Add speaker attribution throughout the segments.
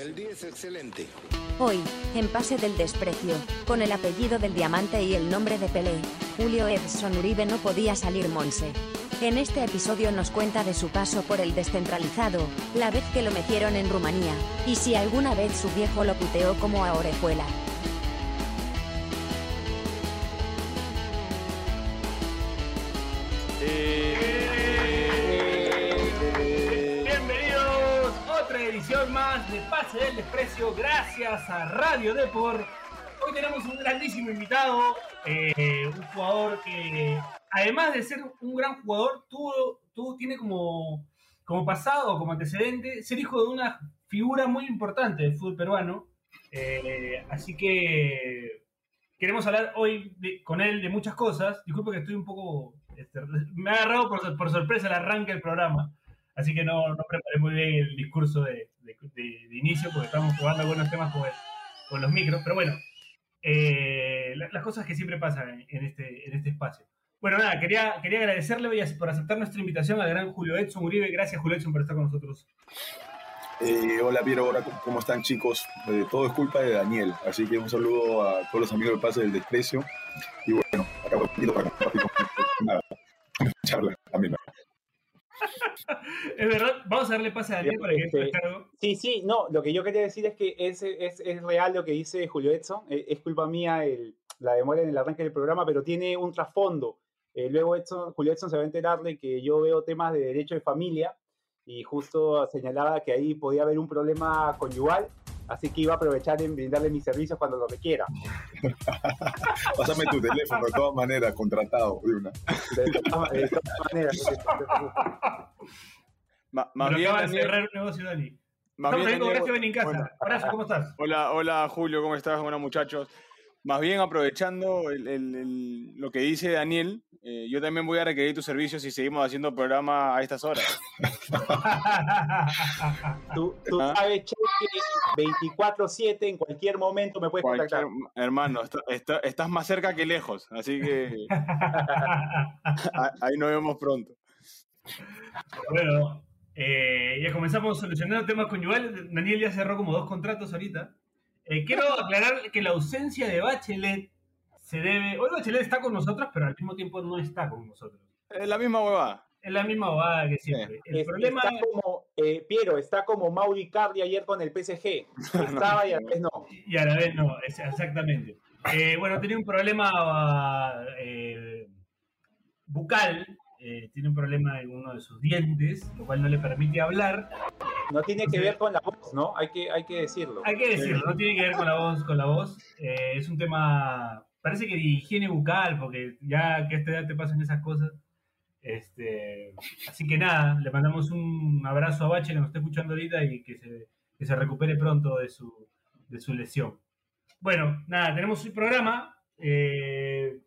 Speaker 1: El día es excelente.
Speaker 2: Hoy, en Pase del Desprecio, con el apellido del diamante y el nombre de Pelé, Julio Edson Uribe no podía salir Monse. En este episodio nos cuenta de su paso por el descentralizado, la vez que lo metieron en Rumanía, y si alguna vez su viejo lo puteó como a Orejuela.
Speaker 3: Más de Pase del Desprecio, gracias a Radio Deport. Hoy tenemos un grandísimo invitado, eh, un jugador que, además de ser un gran jugador, tuvo, tuvo- tiene como, como pasado, como antecedente, ser hijo de una figura muy importante del fútbol peruano. Eh, así que queremos hablar hoy de- con él de muchas cosas. Disculpe que estoy un poco. este, me ha agarrado por, por sorpresa el arranque del programa. Así que no, no preparé muy bien el discurso de, de- de- de inicio porque estamos jugando buenos temas con, con los micros. Pero bueno, eh, la- las cosas que siempre pasan en, este, en este espacio. Bueno, nada, quería, quería agradecerle hoy por aceptar nuestra invitación al gran Julio Edson Uribe. Gracias, Julio Edson, por estar con nosotros.
Speaker 4: Eh, hola Piero, hola, ¿cómo están chicos? Eh, todo es culpa de Daniel, así que un saludo a todos los amigos del Pase del Desprecio. Y bueno, un poquito para compartir con una charla también.
Speaker 3: Es verdad, vamos a darle pase a Daniel para que
Speaker 5: Este. Sí, sí, no, lo que yo quería decir es que es, es, es real lo que dice Julio Edson, eh, es culpa mía el- la demora en el arranque del programa, pero tiene un trasfondo. Eh, luego Edson, Julio Edson se va a enterar de que yo veo temas de derecho de familia y justo señalaba que ahí podía haber un problema conyugal, así que iba a aprovechar en brindarle mis servicios cuando lo requiera.
Speaker 4: Pásame tu teléfono de todas maneras, contratado de una.
Speaker 5: De todas, de todas maneras.
Speaker 6: Ma- más
Speaker 3: Pero
Speaker 6: bien,
Speaker 3: acaba de cerrar un negocio, Dani.
Speaker 6: más
Speaker 3: Estamos
Speaker 6: bien, Daniel,
Speaker 3: Horacio Benincasa.
Speaker 6: bueno,
Speaker 3: Horacio, ¿cómo estás?
Speaker 6: hola, hola Julio, ¿cómo estás? Bueno, muchachos. Más bien aprovechando el- el- el- lo que dice Daniel, eh, yo también voy a requerir tus servicios si seguimos haciendo programa a estas horas.
Speaker 5: Tú, tú
Speaker 6: ¿Ah?
Speaker 5: sabes, Che, que 24-7 en cualquier momento me puedes
Speaker 6: Cualquier-
Speaker 5: contactar.
Speaker 6: hermano, está- está- estás más cerca que lejos, así que ahí nos vemos pronto.
Speaker 3: bueno, eh, ya comenzamos solucionando temas conyugales. Daniel ya cerró como dos contratos ahorita. Eh, quiero aclarar que la ausencia de Bachelet se debe. Hoy Bachelet está con nosotros, pero al mismo tiempo no está con nosotros.
Speaker 6: Es la misma huevada.
Speaker 3: Es la misma bobada que siempre. El
Speaker 5: Es-
Speaker 3: problema
Speaker 5: está como, eh, Piero, está como Mauri Cardi ayer con el PSG. Estaba y a veces no.
Speaker 3: Y a la vez no, es- exactamente. Eh, bueno, tenía un problema eh, bucal, eh, tiene un problema en uno de sus dientes, lo cual no le permite hablar.
Speaker 5: No tiene que ver con la voz, ¿no? Hay que, hay que decirlo.
Speaker 3: Hay que decirlo, no tiene que ver con la voz, con la voz. Eh, es un tema, parece que de higiene bucal, porque ya que a esta edad te pasan esas cosas. Este, así que nada, le mandamos un abrazo a Bache que nos está escuchando ahorita y que se, que se recupere pronto de su, de su lesión. Bueno, nada, tenemos un programa. eh,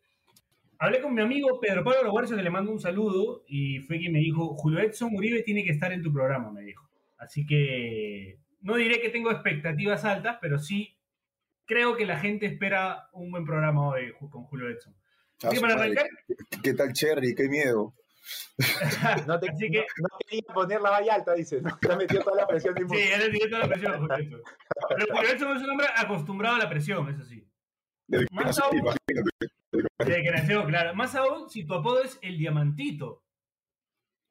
Speaker 3: hablé con mi amigo Pedro Pablo Loguarcio que le mando un saludo y fue quien me dijo, Julio Edson Uribe tiene que estar en tu programa, me dijo. Así que no diré que tengo expectativas altas, pero sí creo que la gente espera un buen programa hoy con Julio Edson. Así que para
Speaker 4: su madre,
Speaker 3: arrancar,
Speaker 4: ¿Qué tal Cherry? ¡Qué miedo!
Speaker 5: No, te,
Speaker 3: Así que-
Speaker 5: no, no quería poner la valla alta, dice. ¿no? Te ha metido toda la presión
Speaker 3: sí, le tiré toda la presión a Julio Edson. Pero Julio Edson es un hombre acostumbrado a la presión, eso sí. Más aún-
Speaker 4: imagínate.
Speaker 3: Claro. Más aún si tu apodo es el diamantito.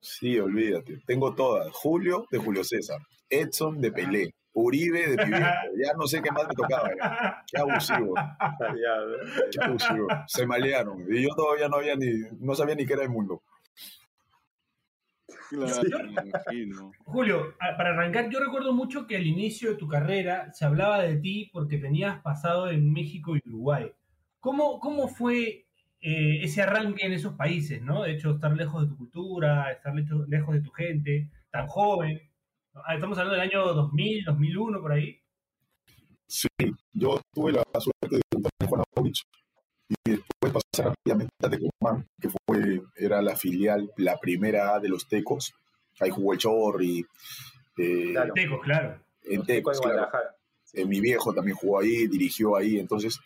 Speaker 4: Sí, olvídate. Tengo todas. Julio de Julio César. Edson de Pelé. Uribe de mi viejo. Ya no sé qué más me tocaba. ya. Qué abusivo. Qué abusivo. Se malearon. Y yo todavía no había ni, no sabía ni qué era el mundo.
Speaker 6: Claro, me imagino.
Speaker 3: Julio, para arrancar, yo recuerdo mucho que al inicio de tu carrera se hablaba de ti porque tenías pasado en México y Uruguay. ¿Cómo, cómo fue eh, ese arranque en esos países, no? De hecho, estar lejos de tu cultura, estar lejos de tu gente, tan joven. Ah, Estamos hablando del año 2000, 2001, por ahí.
Speaker 4: Sí, yo tuve la suerte de jugar en Juanaovich y después pasar rápidamente a Tecomán, que fue, era la filial, la primera A de los Tecos. Ahí jugó el Chorri. eh,
Speaker 5: Claro.
Speaker 3: Tecos, claro.
Speaker 4: en
Speaker 5: Los Tecos
Speaker 4: Tecos, claro.
Speaker 5: Guadalajara.
Speaker 4: Eh, mi viejo también jugó ahí, dirigió ahí, entonces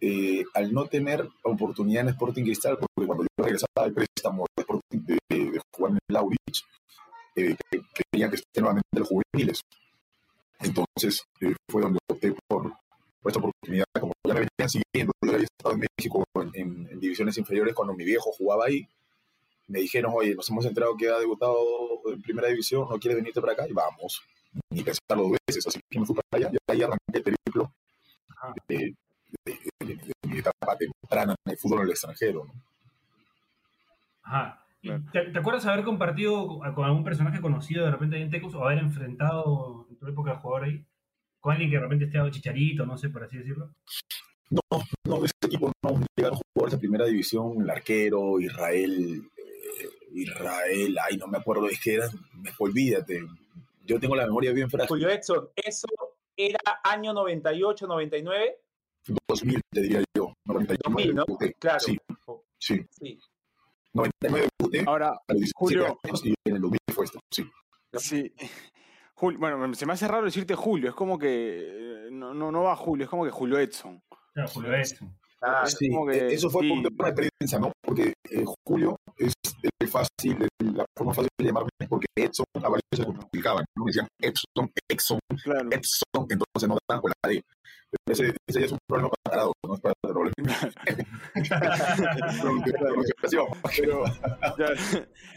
Speaker 4: eh, al no tener oportunidad en Sporting Cristal, porque cuando yo regresaba del préstamo de, Sporting- de- de jugar en el Laurich, eh, quería que esté nuevamente en los juveniles. Entonces eh, fue donde opté por, por esta oportunidad. Como ya me venían siguiendo, yo había estado en México en, en divisiones inferiores cuando mi viejo jugaba ahí me dijeron, oye, nos hemos enterado que ha debutado en primera división, ¿no quieres venirte para acá? Y vamos, ni pensarlo dos veces, así que me fui para allá, y ahí arranqué el periplo de, de, de, de, mi etapa temprana en el fútbol en el extranjero. ¿no?
Speaker 3: Ajá. ¿Te, ¿Te, acuerdas haber compartido con algún personaje conocido de repente ahí en Tecos o haber enfrentado en tu época de jugador ahí? ¿Con alguien que de repente esté chicharito, no sé, por así decirlo?
Speaker 4: No, no, de ese equipo no llegaron jugadores de primera división, el arquero, Israel, Israel, ay, no me acuerdo, es que era, olvídate, yo tengo la memoria bien frágil.
Speaker 5: Julio Edson, ¿eso era año 98, 99?
Speaker 4: 2000, te diría yo. 99,
Speaker 5: 2000, ¿no?
Speaker 4: Debuté.
Speaker 5: Claro.
Speaker 4: Sí, sí.
Speaker 5: sí.
Speaker 4: 99 debuté,
Speaker 6: Ahora,
Speaker 4: a los 17
Speaker 6: Julio,
Speaker 4: años y en el 2000 fue esto, sí.
Speaker 6: Sí. Julio, bueno, se me hace raro decirte Julio, es como que no, no, no va Julio, es como que Julio Edson.
Speaker 3: Claro, Julio Edson.
Speaker 5: Ah,
Speaker 4: sí,
Speaker 6: como que-
Speaker 4: eso fue
Speaker 6: sí.
Speaker 4: por de prensa, ¿no? Porque eh, Julio es el fácil, el- la forma fácil de llamarme, porque Edson a varios se complicaban, ¿no? Me decían Edson, Edson,
Speaker 6: Claro.
Speaker 4: Edson, entonces no dan con la D. Ese, ese ya es un problema para todos, no es para el.
Speaker 6: Pero, ya,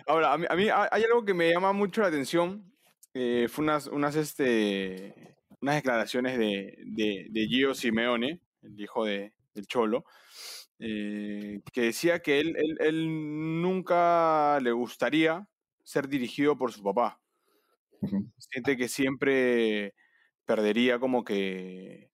Speaker 6: ahora, a mí, a mí hay algo que me llama mucho la atención. Eh, fue unas, unas, este, unas declaraciones de, de, de Gio Simeone, el hijo de, del Cholo, eh, que decía que él, él, él nunca le gustaría ser dirigido por su papá. Siente que siempre perdería como que...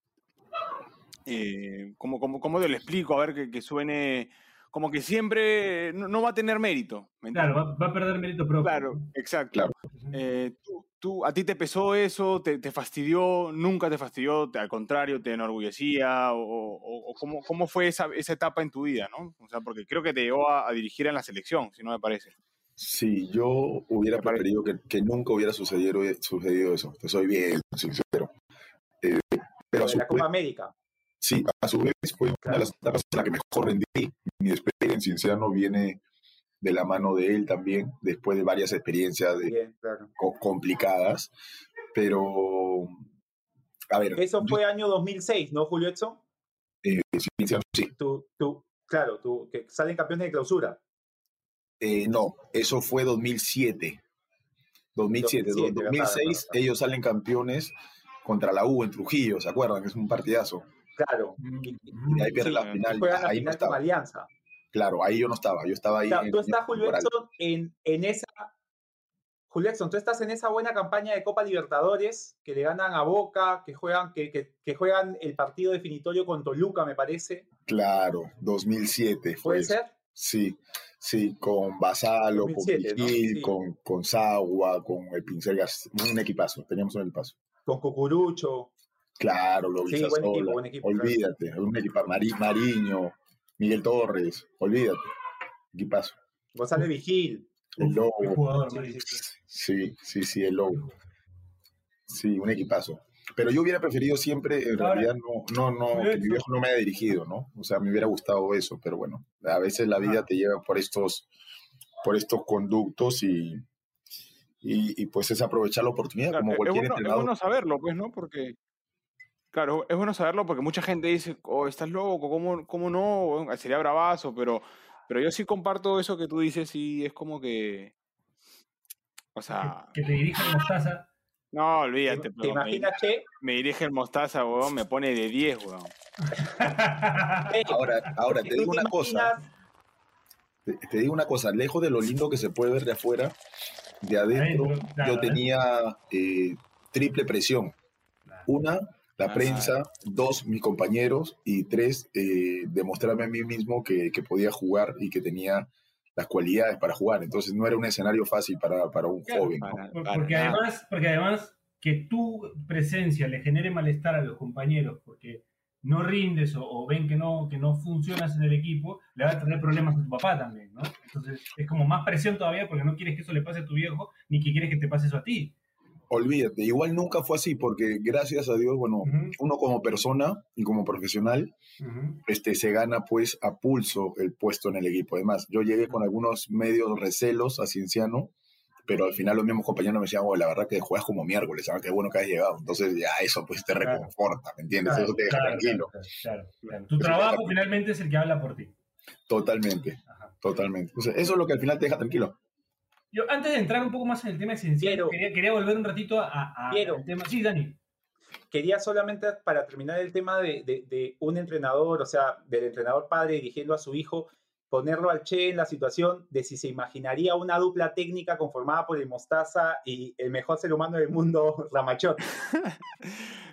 Speaker 6: eh, como, como, ¿Cómo te lo explico? A ver, que, que suene... Como que siempre no, no va a tener mérito.
Speaker 3: Claro, va, va a perder mérito propio.
Speaker 6: Claro, exacto.
Speaker 4: Claro.
Speaker 6: Eh, tú, tú- ¿A ti te pesó eso? ¿Te, te fastidió? ¿Nunca te fastidió? te- ¿Al contrario, te enorgullecía? ¿O, o- o cómo, cómo fue esa, esa etapa en tu vida? ¿no? O sea, porque creo que te llevó a, a dirigir en la selección, si no me parece.
Speaker 4: Sí, yo hubiera preferido que, que nunca hubiera sucedido, sucedido eso. Te soy bien sincero. Eh, pero
Speaker 5: la Copa América.
Speaker 4: Sí, a su vez fue una de las etapas en la que mejor rendí. Mi experiencia en Cienciano viene de la mano de él también, después de varias experiencias de-
Speaker 5: Bien, claro.
Speaker 4: co- complicadas. Pero, a ver,
Speaker 5: Eso
Speaker 4: yo-
Speaker 5: fue año 2006, ¿no, Julio Edson?
Speaker 4: eh, Cienciano sí.
Speaker 5: Tú, tú, claro, tú, que salen campeones de clausura.
Speaker 4: Eh, no, eso fue 2007. 2007,
Speaker 5: 2007, verdad,
Speaker 4: 2006
Speaker 5: verdad.
Speaker 4: ellos salen campeones contra la U en Trujillo, ¿se acuerdan? Es un partidazo.
Speaker 5: Claro.
Speaker 3: Mm,
Speaker 5: Y,
Speaker 3: mm.
Speaker 4: Ahí pierde
Speaker 5: sí,
Speaker 4: la final.
Speaker 5: juegan la
Speaker 4: Ahí no
Speaker 5: final con
Speaker 4: estaba.
Speaker 5: Alianza.
Speaker 4: Claro, ahí yo no estaba. Yo estaba ahí. En-
Speaker 5: tú estás, Julio en, en esa. Julio Edson, tú estás en esa buena campaña de Copa Libertadores que le ganan a Boca, que juegan, que, que, que juegan el partido definitorio con Toluca, me parece.
Speaker 4: Claro, 2007 fue.
Speaker 5: ¿Puede
Speaker 4: eso.
Speaker 5: ser?
Speaker 4: Sí, sí, con Basalo,
Speaker 5: 2007,
Speaker 4: con
Speaker 5: ¿no?
Speaker 4: Vigil,
Speaker 5: Sí.
Speaker 4: con, con Sagua, con el Pincel Gas. Un equipazo, teníamos un equipazo.
Speaker 5: Con Cucurucho.
Speaker 4: Claro, lo
Speaker 5: Sí, buen equipo, buen equipo, claro.
Speaker 4: Olvídate, un equipazo. Mari- Mariño, Miguel Torres, olvídate. Equipazo.
Speaker 5: González Vigil.
Speaker 4: El Lobo.
Speaker 5: Sí, sí, sí.
Speaker 4: El Lobo. Sí, un equipazo. Pero yo hubiera preferido siempre, en realidad, no, no, no, que mi viejo no me haya dirigido, ¿no? O sea, me hubiera gustado eso, pero bueno, a veces la vida
Speaker 3: Ajá.
Speaker 4: te lleva por estos, por estos conductos y, y, y, pues es aprovechar la oportunidad,
Speaker 6: Claro,
Speaker 4: como
Speaker 6: es,
Speaker 4: cualquier
Speaker 6: es
Speaker 4: entrenador.
Speaker 6: bueno saberlo, pues, ¿no? Porque, claro, es bueno saberlo porque mucha gente dice, oh, estás loco, ¿cómo, cómo no? Sería bravazo, pero, pero yo sí comparto eso que tú dices y es como que, o sea,
Speaker 3: Que, que te dirija el Mostaza.
Speaker 6: no,
Speaker 5: ¿Te,
Speaker 6: olvídate,
Speaker 5: te
Speaker 6: pero me,
Speaker 5: imaginas que
Speaker 6: me dirige el mostaza, weón, me pone de 10, weón.
Speaker 4: Ahora, ahora te
Speaker 5: ¿tú
Speaker 4: digo
Speaker 5: te
Speaker 4: una cosa,
Speaker 5: imaginas-
Speaker 4: te, te digo una cosa, lejos de lo lindo que se puede ver de afuera, de adentro,
Speaker 3: Adentro, claro,
Speaker 4: yo tenía eh, triple presión. Una, la
Speaker 6: Ah.
Speaker 4: prensa, dos, mis compañeros y tres, eh, demostrarme a mí mismo que, que podía jugar y que tenía las cualidades para jugar. Entonces no era un escenario fácil para, para un
Speaker 3: Claro,
Speaker 4: joven.
Speaker 3: porque,
Speaker 6: nada.
Speaker 3: además, porque además que tu presencia le genere malestar a los compañeros porque no rindes o, o ven que no, que no funcionas en el equipo, le va a traer problemas a tu papá también, ¿no? Entonces es como más presión todavía porque no quieres que eso le pase a tu viejo ni que quieres que te pase eso a ti.
Speaker 4: Olvídate, igual nunca fue así porque gracias a Dios, bueno,
Speaker 3: Ujú,
Speaker 4: uno como persona y como profesional
Speaker 3: ujú.
Speaker 4: este, se gana pues a pulso el puesto en el equipo. Además, yo llegué con algunos medios recelos a Cienciano pero al final los mismos compañeros me decían, oh, la verdad que juegas como miércoles, ¿sabes? Qué bueno que has llegado. Entonces ya eso pues te
Speaker 3: Claro.
Speaker 4: reconforta, ¿me entiendes?
Speaker 3: Claro,
Speaker 4: eso te deja
Speaker 3: claro,
Speaker 4: tranquilo.
Speaker 3: Tu trabajo finalmente es el que habla por ti.
Speaker 4: Totalmente,
Speaker 3: Ajá.
Speaker 4: totalmente. Entonces, eso es lo que al final te deja tranquilo.
Speaker 3: Yo, antes de entrar un poco más en el tema esencial,
Speaker 5: Piero.
Speaker 3: quería, quería volver un ratito a, a-
Speaker 5: Piero.
Speaker 3: al tema. Sí, Dani.
Speaker 5: Quería solamente, para terminar el tema de, de- de un entrenador, o sea, del entrenador padre dirigiendo a su hijo, ponerlo al Che en la situación de si se imaginaría una dupla técnica conformada por el Mostaza y el mejor ser humano del mundo, Ramachón.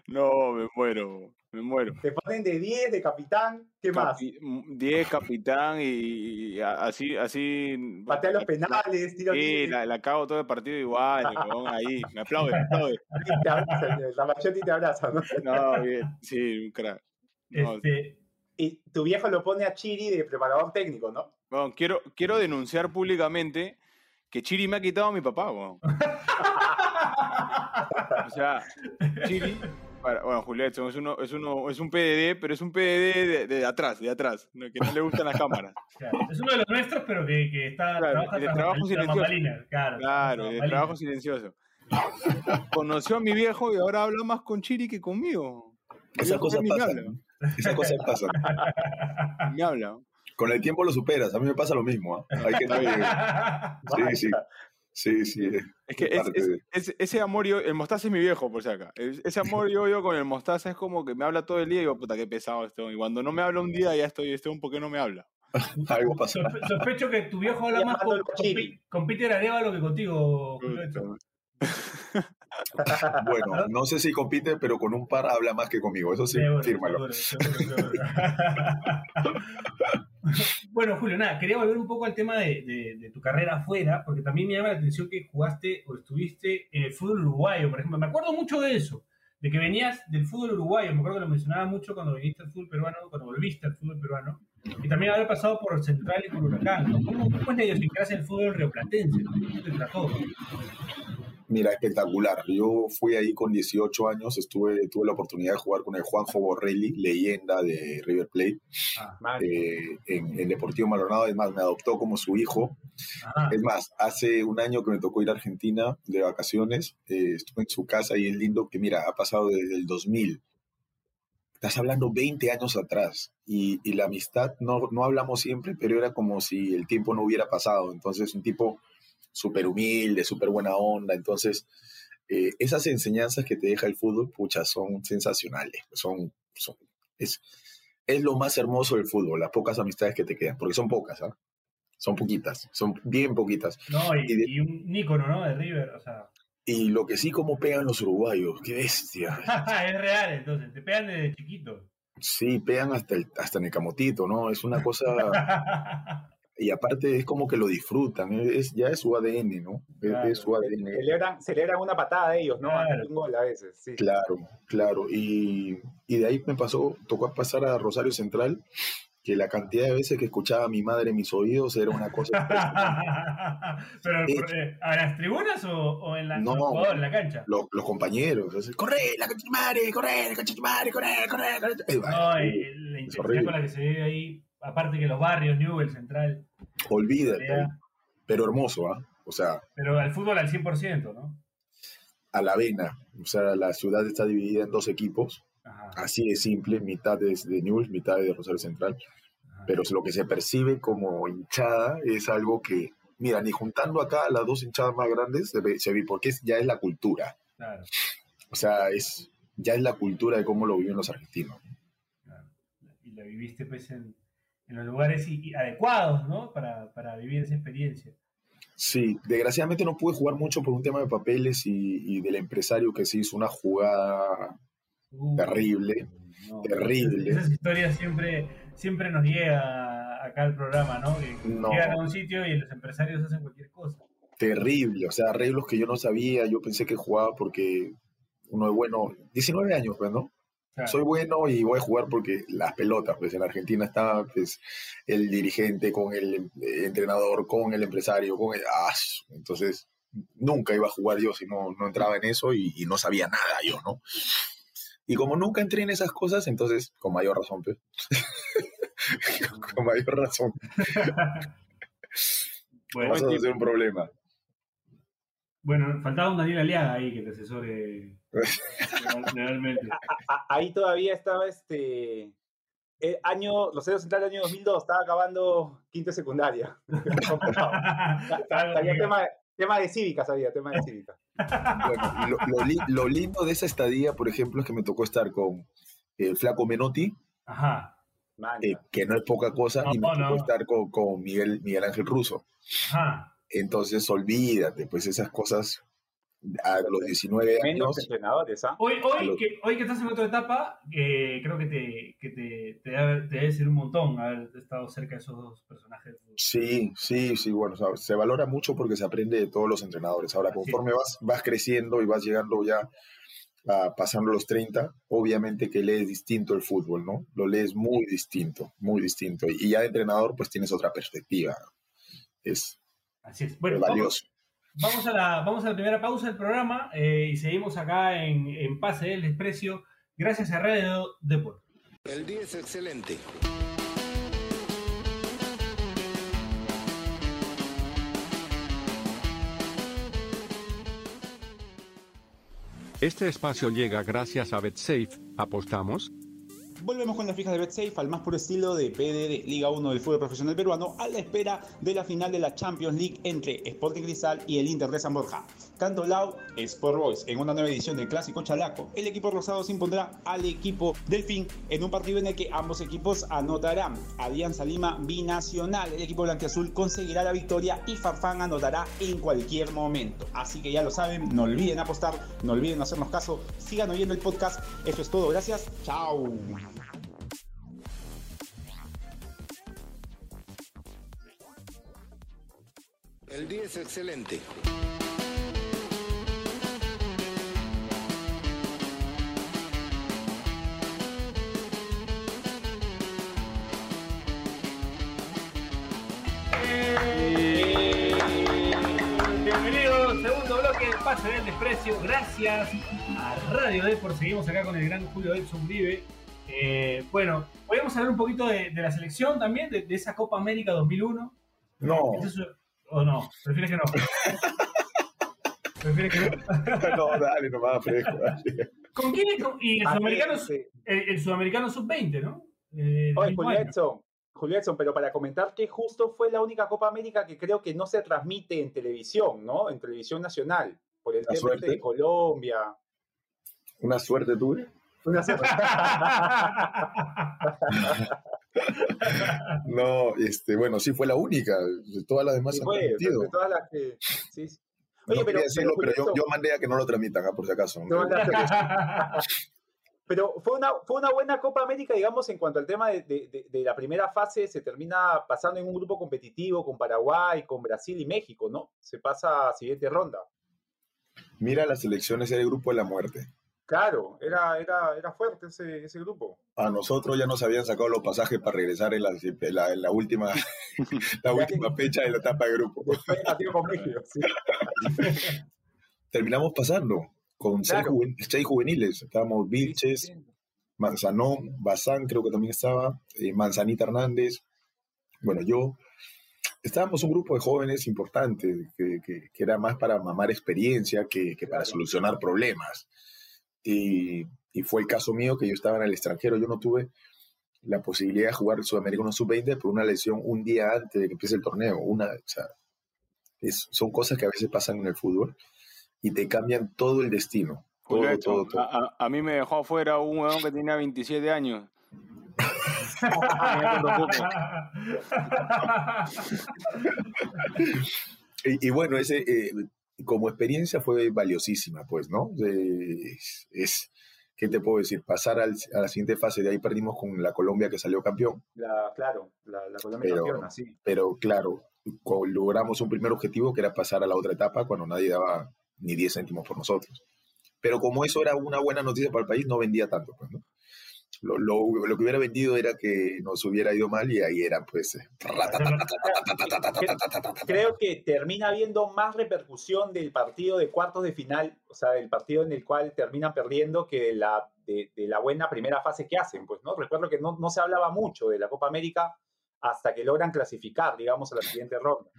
Speaker 6: No, me muero, me muero.
Speaker 5: Te ponen de 10, de capitán, ¿qué más?
Speaker 6: Capi- mm, 10 capitán y, así, así.
Speaker 5: Patea los penales, tira
Speaker 6: Sí, la, la cago todo el partido igual, huevón, ahí. Me aplaude, me aplaude.
Speaker 5: Y te abraza, el Ramachón y te abraza, ¿no?
Speaker 6: No, bien, sí, un crack. No,
Speaker 3: Este,
Speaker 5: Y tu viejo lo pone a Chiri de preparador técnico, ¿no?
Speaker 6: weón, quiero, quiero denunciar públicamente que Chiri me ha quitado a mi papá, weón. O sea, Chiri, para- bueno, Julio Edson es, uno, es, uno, es un PDD, pero es un PDD de, de atrás, de atrás, que no le gustan las cámaras.
Speaker 3: claro, es uno de los nuestros, pero que, que está
Speaker 6: Claro, el de trabajo silencioso.
Speaker 3: Claro,
Speaker 6: Claro,
Speaker 3: tras
Speaker 6: el
Speaker 3: las
Speaker 6: trabajo silencioso. Conoció a mi viejo y ahora habla más con Chiri que conmigo. Mi
Speaker 4: Esas cosas pasan. Esas cosas pasan.
Speaker 6: me habla.
Speaker 4: Con el tiempo lo superas. A mí me pasa lo mismo. ¿ah? Hay que Sí, sí. Sí, sí.
Speaker 6: Es que
Speaker 4: Es
Speaker 6: es- es- ese amor, yo, el mostaza es mi viejo, por si acá. Es- Ese amor yo, yo con el mostaza es como que me habla todo el día y digo, puta, qué pesado esto. Y cuando no me habla un día, ya estoy, este, ¿por qué no me habla?
Speaker 4: Algo pasó.
Speaker 3: Sospe- Sospecho que tu viejo habla más con, con con Peter Arevalo que contigo, Julio.
Speaker 4: Bueno, no sé si compite, pero con un par habla más que conmigo. Eso sí,
Speaker 3: Seguro,
Speaker 4: fírmalo.
Speaker 3: seguro, seguro, seguro. bueno, Julio, nada, quería volver un poco al tema de, de- de tu carrera afuera, porque también me llama la atención que jugaste o estuviste en el fútbol uruguayo, por ejemplo. Me acuerdo mucho de eso, de que venías del fútbol uruguayo. Me acuerdo que lo mencionaba mucho cuando viniste al fútbol peruano, cuando volviste al fútbol peruano. Y también haber pasado por Central y por Huracán. ¿no? ¿Cómo, cómo es la idiosincrasia del fútbol rioplatense? ¿Cómo te trató?
Speaker 4: Mira, espectacular. Yo fui ahí con 18 años, estuve, tuve la oportunidad de jugar con el Juanjo Borrelli, leyenda de River Plate,
Speaker 5: Man,
Speaker 4: eh, en el Deportivo Maldonado. Además, me adoptó como su hijo.
Speaker 3: Ajá.
Speaker 4: Es más, hace un año que me tocó ir a Argentina de vacaciones, eh, estuve en su casa y es lindo que, mira, ha pasado desde el 2000. Estás hablando 20 años atrás y, y la amistad no, no hablamos siempre, pero era como si el tiempo no hubiera pasado. Entonces, un tipo súper humilde, súper buena onda. Entonces, eh, esas enseñanzas que te deja el fútbol, pucha, son sensacionales. Son, son, es, es lo más hermoso del fútbol, las pocas amistades que te quedan, porque son pocas, ¿ah? Son poquitas, son bien poquitas.
Speaker 3: No, y,
Speaker 4: Y de-
Speaker 3: y un ícono, ¿no? De River, o sea.
Speaker 4: Y lo que sí, como pegan los uruguayos, qué bestia.
Speaker 3: es real, entonces, te pegan desde chiquito.
Speaker 4: Sí, pegan hasta, el, hasta en el camotito, ¿no? Es una cosa. Y aparte es como que lo disfrutan, es, ya es su ADN, ¿no? Es,
Speaker 3: Claro.
Speaker 4: es su ADN.
Speaker 5: celebran, celebran una patada de ellos, ¿no?
Speaker 3: Claro.
Speaker 5: Un gol a veces, sí.
Speaker 4: Claro, claro. Y, y de ahí me pasó, tocó pasar a Rosario Central, que la cantidad de veces que escuchaba a mi madre en mis oídos era una cosa.
Speaker 3: Pero, eh, ¿a las tribunas o, o en la,
Speaker 4: No.
Speaker 3: en la cancha?
Speaker 4: Los, los compañeros, así, corre, la concha de madre, corre, la concha de madre, corre, corre, corre. Eh,
Speaker 3: No, y la intensidad con la que se vive ahí, aparte que los barrios, Newell, Central,
Speaker 4: olvídate,
Speaker 3: Corea,
Speaker 4: pero hermoso, ¿ah? O sea,
Speaker 3: pero al fútbol al 100%, ¿no?
Speaker 4: a la vena. O sea, la ciudad está dividida en dos equipos,
Speaker 3: Ajá,
Speaker 4: así de simple, mitad es de Newell's, mitad es de Rosario Central,
Speaker 3: ajá.
Speaker 4: pero lo que se percibe como hinchada es algo que, mira, ni juntando acá las dos hinchadas más grandes se ve, se ve porque es- ya es la cultura.
Speaker 3: Claro,
Speaker 4: O sea, es ya es la cultura de cómo lo viven los argentinos.
Speaker 3: claro. Y la viviste pues en, en los lugares adecuados, ¿no? Para, para vivir esa experiencia.
Speaker 4: Sí, desgraciadamente no pude jugar mucho por un tema de papeles y, y del empresario que se hizo una jugada
Speaker 3: Uh,
Speaker 4: terrible,
Speaker 3: no.
Speaker 4: terrible.
Speaker 3: Esas historias siempre, siempre nos llega acá al programa, ¿no? Que
Speaker 4: No.
Speaker 3: llegan a un sitio y los empresarios hacen cualquier cosa.
Speaker 4: terrible, o sea, arreglos que yo no sabía, yo pensé que jugaba porque uno es bueno, 19 años, ¿no?
Speaker 3: Claro.
Speaker 4: Soy bueno y voy a jugar porque las pelotas, pues en Argentina está pues, el dirigente con el eh, entrenador, con el empresario, con el... ¡Ah! Entonces, nunca iba a jugar yo si no, no entraba en eso y, y no sabía nada yo, ¿no? Y como nunca entré en esas cosas, entonces, con mayor razón, pues. con mayor razón,
Speaker 3: Bueno,
Speaker 4: vas a hacer un problema.
Speaker 3: Bueno, faltaba un Daniel Aliaga ahí que te asesore
Speaker 5: Ahí todavía estaba este. El año, los años centrales del año 2002, estaba acabando quinto secundaria. había tema, tema, de cívica, sabía, tema de cívica.
Speaker 4: Bueno, lo, lo, lo, lindo de esa estadía, por ejemplo, es que me tocó estar con el Flaco Menotti.
Speaker 3: Ajá.
Speaker 4: Eh, que no es poca cosa, y me tocó estar con, con, Miguel, Miguel Ángel Russo.
Speaker 3: Ajá.
Speaker 4: Entonces, olvídate, pues esas cosas a los 19 años.
Speaker 5: ¿ah?
Speaker 3: Hoy, hoy, que, hoy que estás en otra etapa, eh, creo que, te, que te, te, debe, te, debe, ser un montón haber estado cerca de esos dos personajes.
Speaker 4: Sí, sí, sí, bueno, o sea, se valora mucho porque se aprende de todos los entrenadores. Ahora, conforme vas, vas creciendo y vas llegando ya a, pasando los 30, obviamente que lees distinto el fútbol, ¿no? Lo lees muy distinto, muy distinto. Y ya de entrenador, pues tienes otra perspectiva. Es,
Speaker 3: Así es. Bueno, valioso. Vamos, a la, vamos a la primera pausa del programa eh, y seguimos acá en, en Pase del Desprecio, gracias a Radio Deport.
Speaker 1: El día es excelente.
Speaker 7: Este espacio llega gracias a BetSafe. ¿Apostamos?
Speaker 5: Volvemos con las fijas de BetSafe al más puro estilo de PDD, Liga 1 del fútbol profesional peruano, a la espera de la final de la Champions League entre Sporting Cristal y el Inter de San Borja. Canto Lau, Sport Boys, en una nueva edición del Clásico Chalaco, el equipo rosado se impondrá al equipo Delfín en un partido en el que ambos equipos anotarán. Alianza Lima binacional, el equipo blanquiazul conseguirá la victoria y Farfán anotará en cualquier momento. Así que ya lo saben, no olviden apostar, no olviden hacernos caso, sigan oyendo el podcast. Eso es todo, gracias, chao.
Speaker 1: El día es excelente.
Speaker 3: De Pase del Desprecio. Gracias a Radio Deport. Seguimos acá con el gran Julio Edson Vive. Eh, bueno, podemos hablar un poquito de, de la selección también, de, de, esa Copa América 2001.
Speaker 4: No.
Speaker 3: ¿O no? ¿Prefieres que no? ¿Prefieres que no?
Speaker 4: no, dale, nomás, fresco.
Speaker 3: ¿Con quién es? Y el sudamericano, el, el sudamericano sub-20, ¿no?
Speaker 5: Eh, Oye, Julio Edson, Julio Edson, pero para comentar que justo fue la única Copa América que creo que no se transmite en televisión, ¿no? En televisión nacional, por el tema de Colombia.
Speaker 4: Una suerte tuve.
Speaker 5: Una suerte.
Speaker 4: no, este, bueno, sí fue la única. De todas las demás
Speaker 5: sí, fue, de, de todas las que. Sí, sí.
Speaker 4: Oye, no pero, decirlo, pero, pero yo, yo, mandé a que no lo transmitan, ¿eh? por si acaso. ¿no?
Speaker 5: pero fue una, fue una buena Copa América, digamos, en cuanto al tema de, de, de, la primera fase, se termina pasando en un grupo competitivo con Paraguay, con Brasil y México, ¿no? Se pasa a siguiente ronda.
Speaker 4: Mira las elecciones del grupo de la muerte.
Speaker 5: Claro, era, era, era fuerte ese, ese, grupo.
Speaker 4: A nosotros ya nos habían sacado los pasajes para regresar en la, en la, en la última, la última fecha de la etapa de grupo.
Speaker 5: sí.
Speaker 4: Terminamos pasando con claro. seis, juven, seis, juveniles. Estábamos Vilches. Manzanón, Bazán creo que también estaba, eh, Manzanita Hernández, bueno, yo. Estábamos un grupo de jóvenes importantes que, que, que era más para mamar experiencia que, que para solucionar problemas. Y, y, fue el caso mío que yo estaba en el extranjero. Yo no tuve la posibilidad de jugar el Sudamericano Sub-20 por una lesión un día antes de que empiece el torneo. Una, o sea, es, son cosas que a veces pasan en el fútbol y te cambian todo el destino. Todo,
Speaker 6: hecho,
Speaker 4: todo, todo.
Speaker 6: A, a, mí me dejó afuera un huevón que tenía 27 años.
Speaker 4: y, y, bueno, ese, eh, como experiencia fue valiosísima, pues, ¿no? Es, es ¿qué te puedo decir? Pasar al, a la siguiente fase, de ahí perdimos con la Colombia que salió campeón.
Speaker 5: La, claro, la, la Colombia
Speaker 4: pero,
Speaker 5: campeona, sí.
Speaker 4: Pero claro, logramos un primer objetivo que era pasar a la otra etapa cuando nadie daba ni 10 céntimos por nosotros. Pero como eso era una buena noticia para el país, no vendía tanto, pues, ¿no? Lo, lo, lo, que hubiera vendido era que nos hubiera ido mal y ahí era pues
Speaker 5: creo que termina habiendo más repercusión del partido de cuartos de final o sea del partido en el cual terminan perdiendo que de la, de, de la buena primera fase que hacen pues no recuerdo que no, no se hablaba mucho de la Copa América hasta que logran clasificar digamos a la siguiente ronda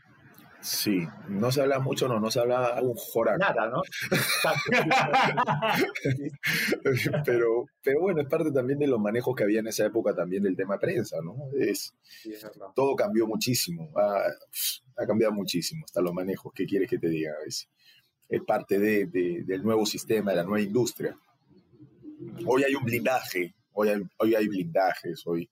Speaker 4: Sí, no se habla mucho, no, no se habla un joraco.
Speaker 5: Nada, ¿no?
Speaker 4: pero, pero bueno, es parte también de los manejos que había en esa época también del tema prensa, ¿no? Es,
Speaker 5: Sí, es verdad.
Speaker 4: todo cambió muchísimo, ha, ha cambiado muchísimo, hasta los manejos, ¿qué quieres que te diga? Es, es parte de, de- del nuevo sistema, de la nueva industria. Hoy hay un blindaje, hoy hay, hoy hay blindajes, hoy,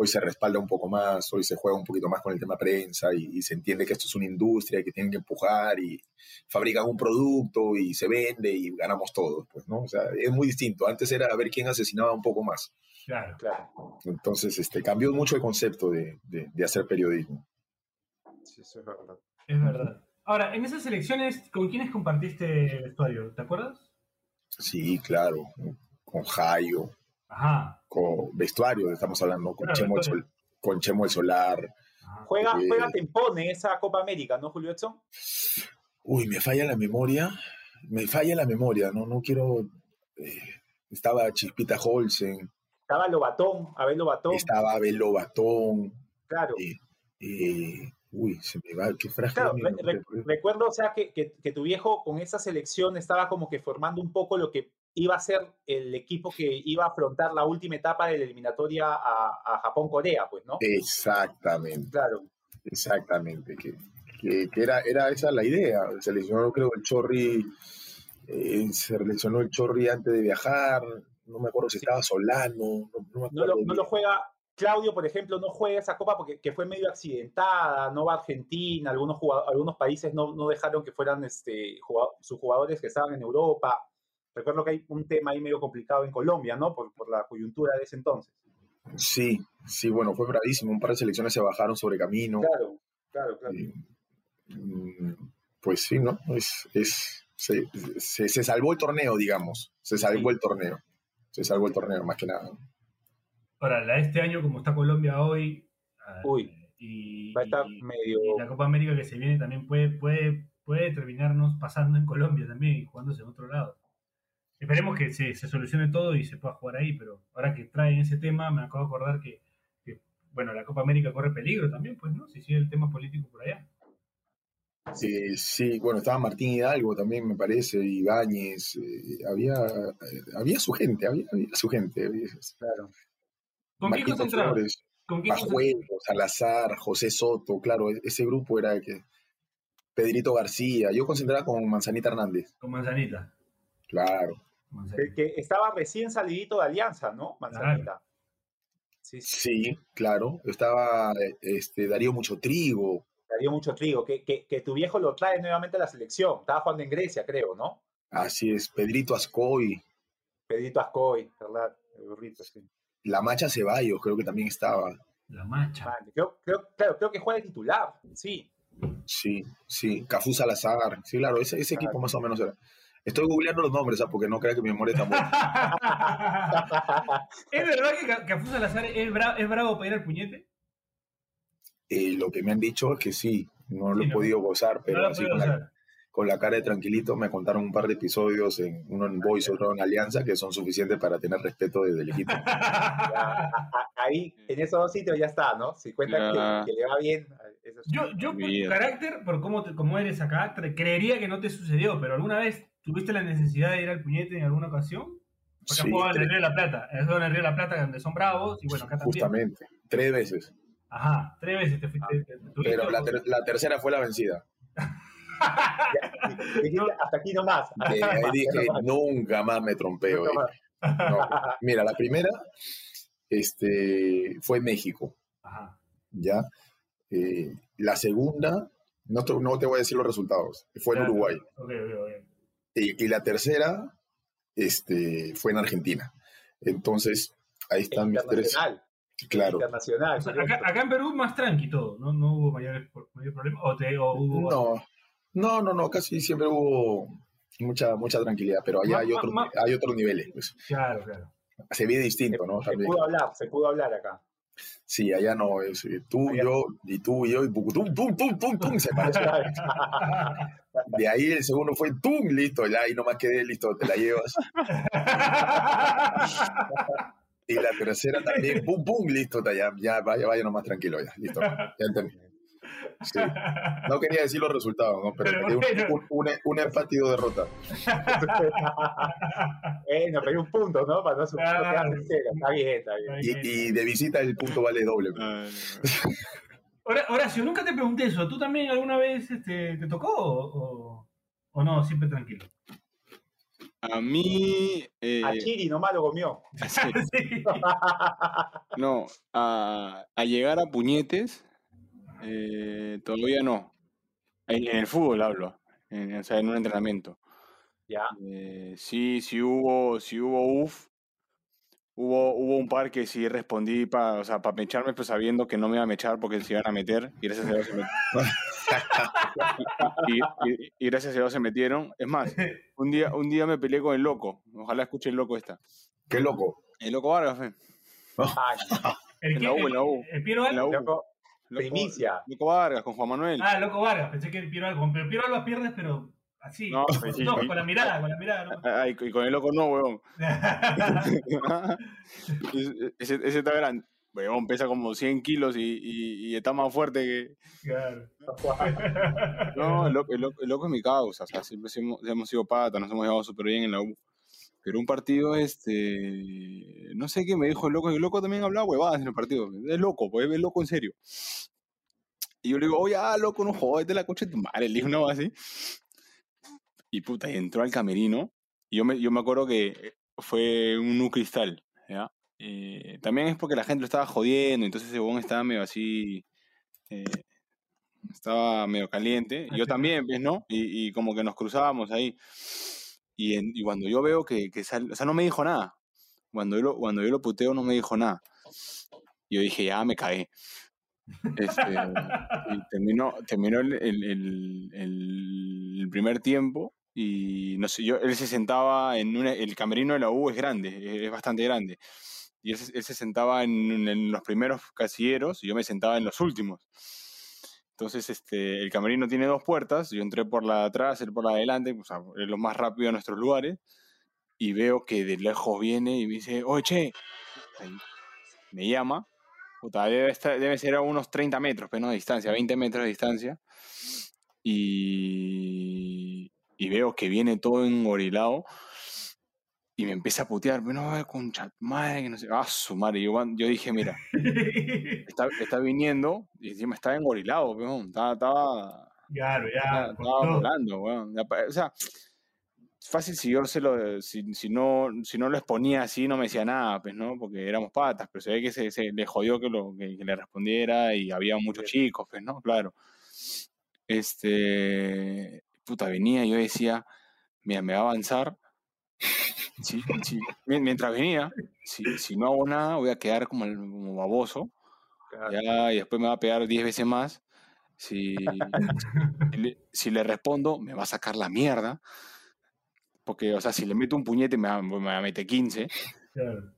Speaker 4: hoy se respalda un poco más, hoy se juega un poquito más con el tema prensa y, y se entiende que esto es una industria que tienen que empujar y fabrican un producto y se vende y ganamos todos, pues, ¿no? O sea, es muy distinto. Antes era a ver quién asesinaba un poco más.
Speaker 3: Claro.
Speaker 5: Claro,
Speaker 4: Entonces, este, cambió mucho el concepto de, de- de hacer periodismo.
Speaker 5: sí, eso es verdad.
Speaker 3: Es verdad. Ahora, en esas elecciones, ¿con quiénes compartiste vestuario? ¿Te acuerdas?
Speaker 4: Sí, claro. Con Jairo,
Speaker 3: Ajá.
Speaker 4: con vestuario, estamos hablando, con,
Speaker 3: Claro,
Speaker 4: Chemo, el con Chemo el Solar.
Speaker 3: ajá.
Speaker 5: Juega,
Speaker 4: Eh,
Speaker 5: juega Tempone esa Copa América, ¿no, Julio Edson?
Speaker 4: Uy, me falla la memoria. Me falla la memoria, no, no quiero. eh, estaba Chispita Holsen,
Speaker 5: Estaba Lobatón, Abel Lobatón,
Speaker 4: estaba Abel Lobatón.
Speaker 5: claro.
Speaker 4: eh, eh, uy, se me va, qué frágil.
Speaker 5: Claro, re- recuerdo, o sea, que, que- que tu viejo con esa selección estaba como que formando un poco lo que iba a ser el equipo que iba a afrontar la última etapa de la eliminatoria a, a Japón-Corea, pues, ¿no?
Speaker 4: Exactamente,
Speaker 5: Claro,
Speaker 4: exactamente. Que, que- que era, era esa la idea. Se lesionó, creo, el Chorri. eh, se lesionó el Chorri antes de viajar. No me acuerdo si
Speaker 5: Sí.
Speaker 4: estaba Solano. No, no me
Speaker 5: no
Speaker 4: acuerdo
Speaker 5: lo, no lo juega, Claudio, por ejemplo, no juega esa copa porque que fue medio accidentada, no va a Argentina, algunos, algunos países no, no dejaron que fueran este, jugado- sus jugadores que estaban en Europa. Recuerdo que hay un tema ahí medio complicado en Colombia, ¿no? Por, por la coyuntura de ese entonces.
Speaker 4: Sí, sí, bueno, fue bravísimo. Un par de selecciones se bajaron sobre camino.
Speaker 5: Claro, claro, claro.
Speaker 4: Eh, mm, Pues sí, ¿no? Es, es, se, se- se salvó el torneo, digamos. Se salvó
Speaker 5: Sí.
Speaker 4: el torneo. Se salvó el torneo, más que nada.
Speaker 3: Ahora, este año, como está Colombia hoy, ah,
Speaker 5: Uy.
Speaker 3: y,
Speaker 5: Va a estar
Speaker 3: y-
Speaker 5: medio...
Speaker 3: y la Copa América que se viene también puede, puede, puede terminarnos pasando en Colombia también y jugándose en otro lado. Esperemos que se, se solucione todo y se pueda jugar ahí, pero ahora que traen ese tema, me acabo de acordar que, que, bueno, la Copa América corre peligro también, pues, ¿no? Si sigue el tema político por allá.
Speaker 4: Eh, sí, bueno, estaba Martín Hidalgo también, me parece, Ibáñez. eh, había, eh, había su gente, había, había su gente. había-
Speaker 5: Claro.
Speaker 3: ¿Con quién?
Speaker 4: Flores,
Speaker 3: ¿Con quién concentrado?
Speaker 4: Pajuelo, Salazar, José Soto, claro, e- ese grupo era el que. Pedrito García, yo concentraba con Manzanita Hernández,
Speaker 3: Con Manzanita.
Speaker 4: claro.
Speaker 5: Que, que estaba recién salidito de Alianza, ¿no? Manzanita. Sí, sí,
Speaker 4: Sí, claro. Estaba este, Darío Mucho Trigo,
Speaker 5: dio mucho trigo. Que, que, que tu viejo lo trae nuevamente a la selección. Estaba jugando en Grecia, creo, ¿no?
Speaker 4: así es, Pedrito Ascoy,
Speaker 5: Pedrito Ascoy, ¿verdad? El burrito, sí.
Speaker 4: La Macha Ceballos, creo que también estaba.
Speaker 3: La macha.
Speaker 5: Vale, Creo, creo, claro, creo que juega de titular, sí.
Speaker 4: Sí, sí, Cafú Salazar, sí, claro, ese, ese equipo más o menos era. Estoy googleando los nombres, ¿sabes? Porque no creo que mi memoria está buena.
Speaker 3: ¿Es verdad que Ca- Cafú Salazar es, bra- es bravo para ir al puñete?
Speaker 4: Eh, lo que me han dicho es que sí, no lo
Speaker 3: Sí,
Speaker 4: he
Speaker 3: ¿no?
Speaker 4: podido gozar, pero
Speaker 3: no
Speaker 4: así con la,
Speaker 3: usar.
Speaker 4: con la cara de tranquilito me contaron un par de episodios, en, uno en Voice, otro en Alianza, que son suficientes para tener respeto desde el equipo.
Speaker 5: Ya, ahí, en esos dos sitios ya está, ¿no? Si cuentan que, que le va bien, eso.
Speaker 3: Yo, yo por tu carácter, por cómo, te- cómo eres acá, te- creería que no te sucedió, pero ¿alguna vez tuviste la necesidad de ir al puñete en alguna ocasión? Porque
Speaker 4: Sí,
Speaker 3: jugado en el Río de la Plata. Es en el Río de la Plata donde son bravos y bueno, acá también.
Speaker 4: justamente, tres veces.
Speaker 3: Ajá, tres veces te fuiste. te-
Speaker 4: Pero la, ter- la tercera fue la vencida.
Speaker 5: Hasta aquí nomás.
Speaker 4: De ahí dije, nunca más me trompeo. No. Mira, la primera este, fue en México,
Speaker 3: Ajá.
Speaker 4: ¿ya? Eh, la segunda, no te, no te voy a decir los resultados, fue en. Uruguay.
Speaker 3: Ok, ok, ok.
Speaker 4: Y, y la tercera este, fue en Argentina. Entonces, ahí están mis tres.
Speaker 5: Internacional.
Speaker 4: Claro.
Speaker 5: Internacional.
Speaker 3: O sea,
Speaker 5: correcto.
Speaker 3: acá, acá en Perú más tranqui todo, ¿no? No hubo mayores, mayor problema. O, te, o hubo.
Speaker 4: No, no, no, no, casi siempre hubo mucha, mucha tranquilidad, pero allá
Speaker 3: Ma-
Speaker 4: hay,
Speaker 3: ma- ma-
Speaker 4: hay otros niveles. Pues.
Speaker 3: Claro, claro.
Speaker 4: Se ve distinto, ¿no?
Speaker 5: Se pudo hablar, se pudo hablar acá.
Speaker 4: Sí, allá no, es eh, tú,
Speaker 5: Allá-
Speaker 4: yo, y tú y yo, y tum, tum, tum, tum, tum, se parece. De ahí el segundo fue tum, listo, ya ahí nomás quedé, listo, te la llevas. Y la tercera también, pum, pum, listo, ya, ya vaya, vaya nomás tranquilo, ya, listo, ya entendí. Sí. No quería decir los resultados, ¿no? pero, un, un, un, un empate y dos derrotas.
Speaker 5: bueno, pero un punto, ¿no? Para no sumar
Speaker 3: Claro.
Speaker 5: Está bien, está bien.
Speaker 4: Y, y de visita el punto vale doble. pues.
Speaker 6: Ay,
Speaker 3: Hora- Horacio, nunca te pregunté eso. ¿Tú también alguna vez este, te tocó o, o- o no? Siempre tranquilo.
Speaker 6: A mí. eh,
Speaker 5: A Chiri nomás lo comió.
Speaker 6: sí,
Speaker 3: Sí.
Speaker 6: no, a, a llegar a puñetes, eh, todavía no. En, en el fútbol hablo, en, o sea, en un entrenamiento.
Speaker 5: Ya.
Speaker 6: Eh, sí, sí hubo, sí hubo UF. Hubo, hubo un par que sí respondí para, o sea, para mecharme, pues sabiendo que no me iba a mechar porque se iban a meter. Y gracias a Dios se met- y, y- y gracias a Dios se metieron. Es más, un día, un día me peleé con el loco. Ojalá escuche el loco esta.
Speaker 4: Qué loco.
Speaker 6: El loco Vargas, fe.
Speaker 3: ¿El,
Speaker 6: En
Speaker 3: qué?
Speaker 6: la U, en la U.
Speaker 3: ¿El, el Piero
Speaker 5: loco,
Speaker 6: Loco-
Speaker 5: primicia.
Speaker 6: Loco Vargas, con Juan Manuel.
Speaker 3: Ah, Loco Vargas. Pensé que el Piero Alba. Pero Piero Alba pierdes, pero así.
Speaker 6: No, pues sí,
Speaker 3: No,
Speaker 6: sí.
Speaker 3: con la mirada, con la mirada. ¿no?
Speaker 6: Ay, y con el loco no, weón. ese, ese- ese está grande. Weón, pesa como 100 kilos y, y- y está más fuerte que...
Speaker 3: Claro.
Speaker 6: No, el loco, el loco- el loco es mi causa. O sea, siempre hemos, hemos sido patas, nos hemos llevado súper bien en la U. Pero un partido, este... No sé qué me dijo el loco. El loco también hablaba huevadas en el partido. Es loco, pues es loco en serio. Y yo le digo, oye, ah, loco, no jodas, de la coche de tu madre. Le dije una así. Y puta, y entró al camerino. Y yo me, yo me acuerdo que fue un nu cristal, ¿ya? Eh, también es porque la gente lo estaba jodiendo, entonces ese estaba medio así, eh, estaba medio caliente. Y yo también, pues, ¿no? Y, y como que nos cruzábamos ahí. Y, en- y cuando yo veo que, que sale, o sea, no me dijo nada. Cuando yo, lo, cuando yo lo puteo, no me dijo nada. Yo dije, ya me caí. Este, y terminó, terminó el, el- el- el- primer tiempo y no sé, yo, él se sentaba en una- el camerino de la U es grande, es, es bastante grande. Y él, él se sentaba en, en los primeros casilleros y yo me sentaba en los últimos. Entonces, este, el camerino tiene dos puertas, yo entré por la de atrás, él por la de adelante, o sea, es lo más rápido de nuestros lugares, y veo que de lejos viene y me dice, oye, me llama, Puta, debe, ser a unos 30 metros, pero no de distancia, 20 metros de distancia. Y, y veo que viene todo engorilado. Y me empieza a putear, no, concha, madre, que no sé. Ah, su madre. Yo, yo dije, mira, está, está viniendo y encima está engorilado, weón. Estaba, estaba,
Speaker 3: Claro, ya.
Speaker 6: estaba, estaba volando, weón. O sea, fácil si yo se lo, si, si no, si no lo exponía así, no me decía nada, pues, ¿no? Porque éramos patas, pero se ve que se, se le jodió que, lo, que, que le respondiera y había muchos chicos, pues, ¿no? Claro. Este, puta, venía y yo decía, mira, me va a avanzar. Mientras venía, si, si no hago nada, voy a quedar como, el- como baboso.
Speaker 5: Claro.
Speaker 6: Ya, y después me va a pegar 10 veces más. Si, si, le, si le respondo, me va a sacar la mierda. Porque, o sea, si le meto un puñete, me va, me va a meter 15.
Speaker 3: Claro.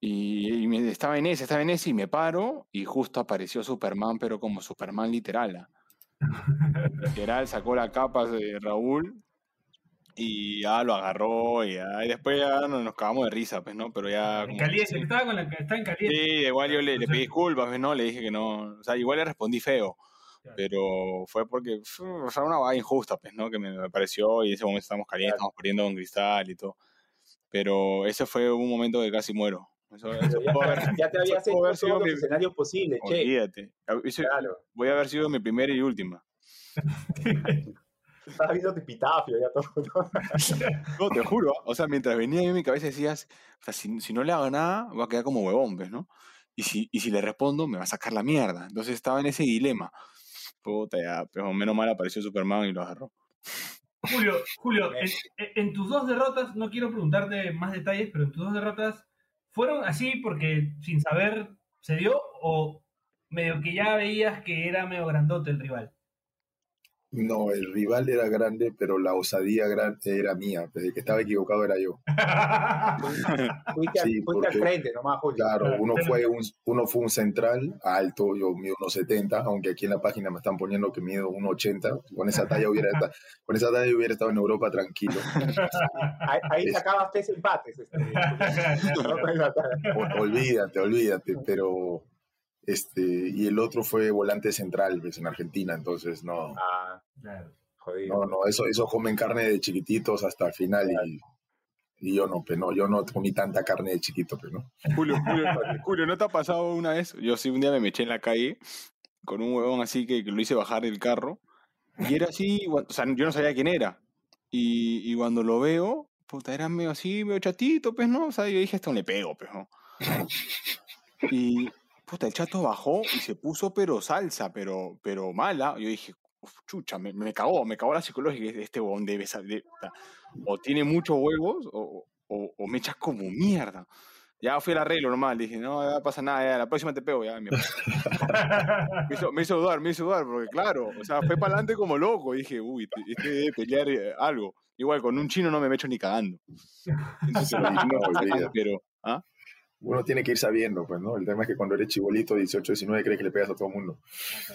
Speaker 6: Y, y estaba en ese, estaba en ese, y me paro, y justo apareció Superman, pero como Superman literal. ¿ah? Literal, sacó la capa de Raúl, y ya lo agarró, y, ya, y después ya nos, nos cagamos de risa, pues, ¿no? Pero ya...
Speaker 3: En
Speaker 6: como-
Speaker 3: caliente, que estaba con la, está en caliente.
Speaker 6: Sí, igual yo le, le pedí disculpas, pues, ¿no? Le dije que no, o sea, igual le respondí feo,
Speaker 3: Claro.
Speaker 6: pero fue porque fue o sea, una vaina injusta, pues, ¿no? Que me, me pareció y en ese momento estábamos calientes, estábamos perdiendo con cristal y todo. Pero ese fue un momento que casi muero. Eso, eso
Speaker 5: ya,
Speaker 6: haber-
Speaker 5: ya te habías hecho
Speaker 6: sido
Speaker 5: todos
Speaker 6: mi-
Speaker 5: los escenarios posibles, che.
Speaker 6: Olvídate. Eso-
Speaker 5: Claro.
Speaker 6: Voy a haber sido mi primera y última.
Speaker 5: Estaba viendo tu epitafio ya todo. ¿no?
Speaker 6: No, te juro. O sea, mientras venía yo en mi cabeza decías, o sea, si, si no le hago nada, va a quedar como huevón, ¿ves, no? Y si, y si le respondo, me va a sacar la mierda. Entonces estaba en ese dilema. Puta, ya, pero menos mal apareció Superman y lo agarró.
Speaker 3: Julio, Julio, en, en tus dos derrotas, no quiero preguntarte más detalles, pero en tus dos derrotas, ¿fueron así porque sin saber se dio o medio que ya veías que era medio grandote el rival?
Speaker 4: No, el rival era grande, pero la osadía gran- era mía. El que estaba equivocado era yo.
Speaker 5: Fuiste, al-
Speaker 4: Sí, porque-
Speaker 5: frente nomás, Julio.
Speaker 4: Claro, uno fue un, uno fue un central alto, yo mido unos 70, aunque aquí en la página me están poniendo que mido 1,80. Con esa talla hubiera esta- con esa talla hubiera estado en Europa tranquilo.
Speaker 5: Ahí, ahí sacabas tres empates. Este,
Speaker 4: olvídate, olvídate, pero Este, y el otro fue volante central, pues, en Argentina, entonces no,
Speaker 5: Ah,
Speaker 3: Claro.
Speaker 5: jodido.
Speaker 4: no, no, eso, eso comen carne de chiquititos hasta el final y, y yo no, pues no, yo no comí tanta carne de chiquito, pues no.
Speaker 6: Julio, Julio, Julio, ¿no te ha pasado una vez? Yo sí, un día me eché en la calle con un huevón así que, que lo hice bajar del carro. Y era así, o sea, yo no sabía quién era. Y, y cuando lo veo, puta, era medio así, medio chatito, pues, ¿no? O sea, yo dije, esto le pego, pues, ¿no? Y, puta, el chato bajó y se puso, pero salsa, pero, pero mala. Yo dije, "Uf, chucha, me, me cagó, me cagó la psicológica. Dije, Este huevón debe saber, o tiene muchos huevos, o, o, o me echas como mierda. Ya fui al arreglo normal, dije, no, ya pasa nada, ya, la próxima te pego, ya. Me, hizo, me hizo dudar, me hizo dudar, porque claro, o sea, fue para adelante como loco. Dije, uy, este- este debe pelear eh, algo. Igual, con un chino no me echo ni cagando. Entonces,
Speaker 4: no,
Speaker 6: pero, ¿ah?
Speaker 4: Uno tiene que ir sabiendo, pues, ¿no? El tema es que cuando eres chibolito, 18, 19, crees que le pegas a todo el mundo.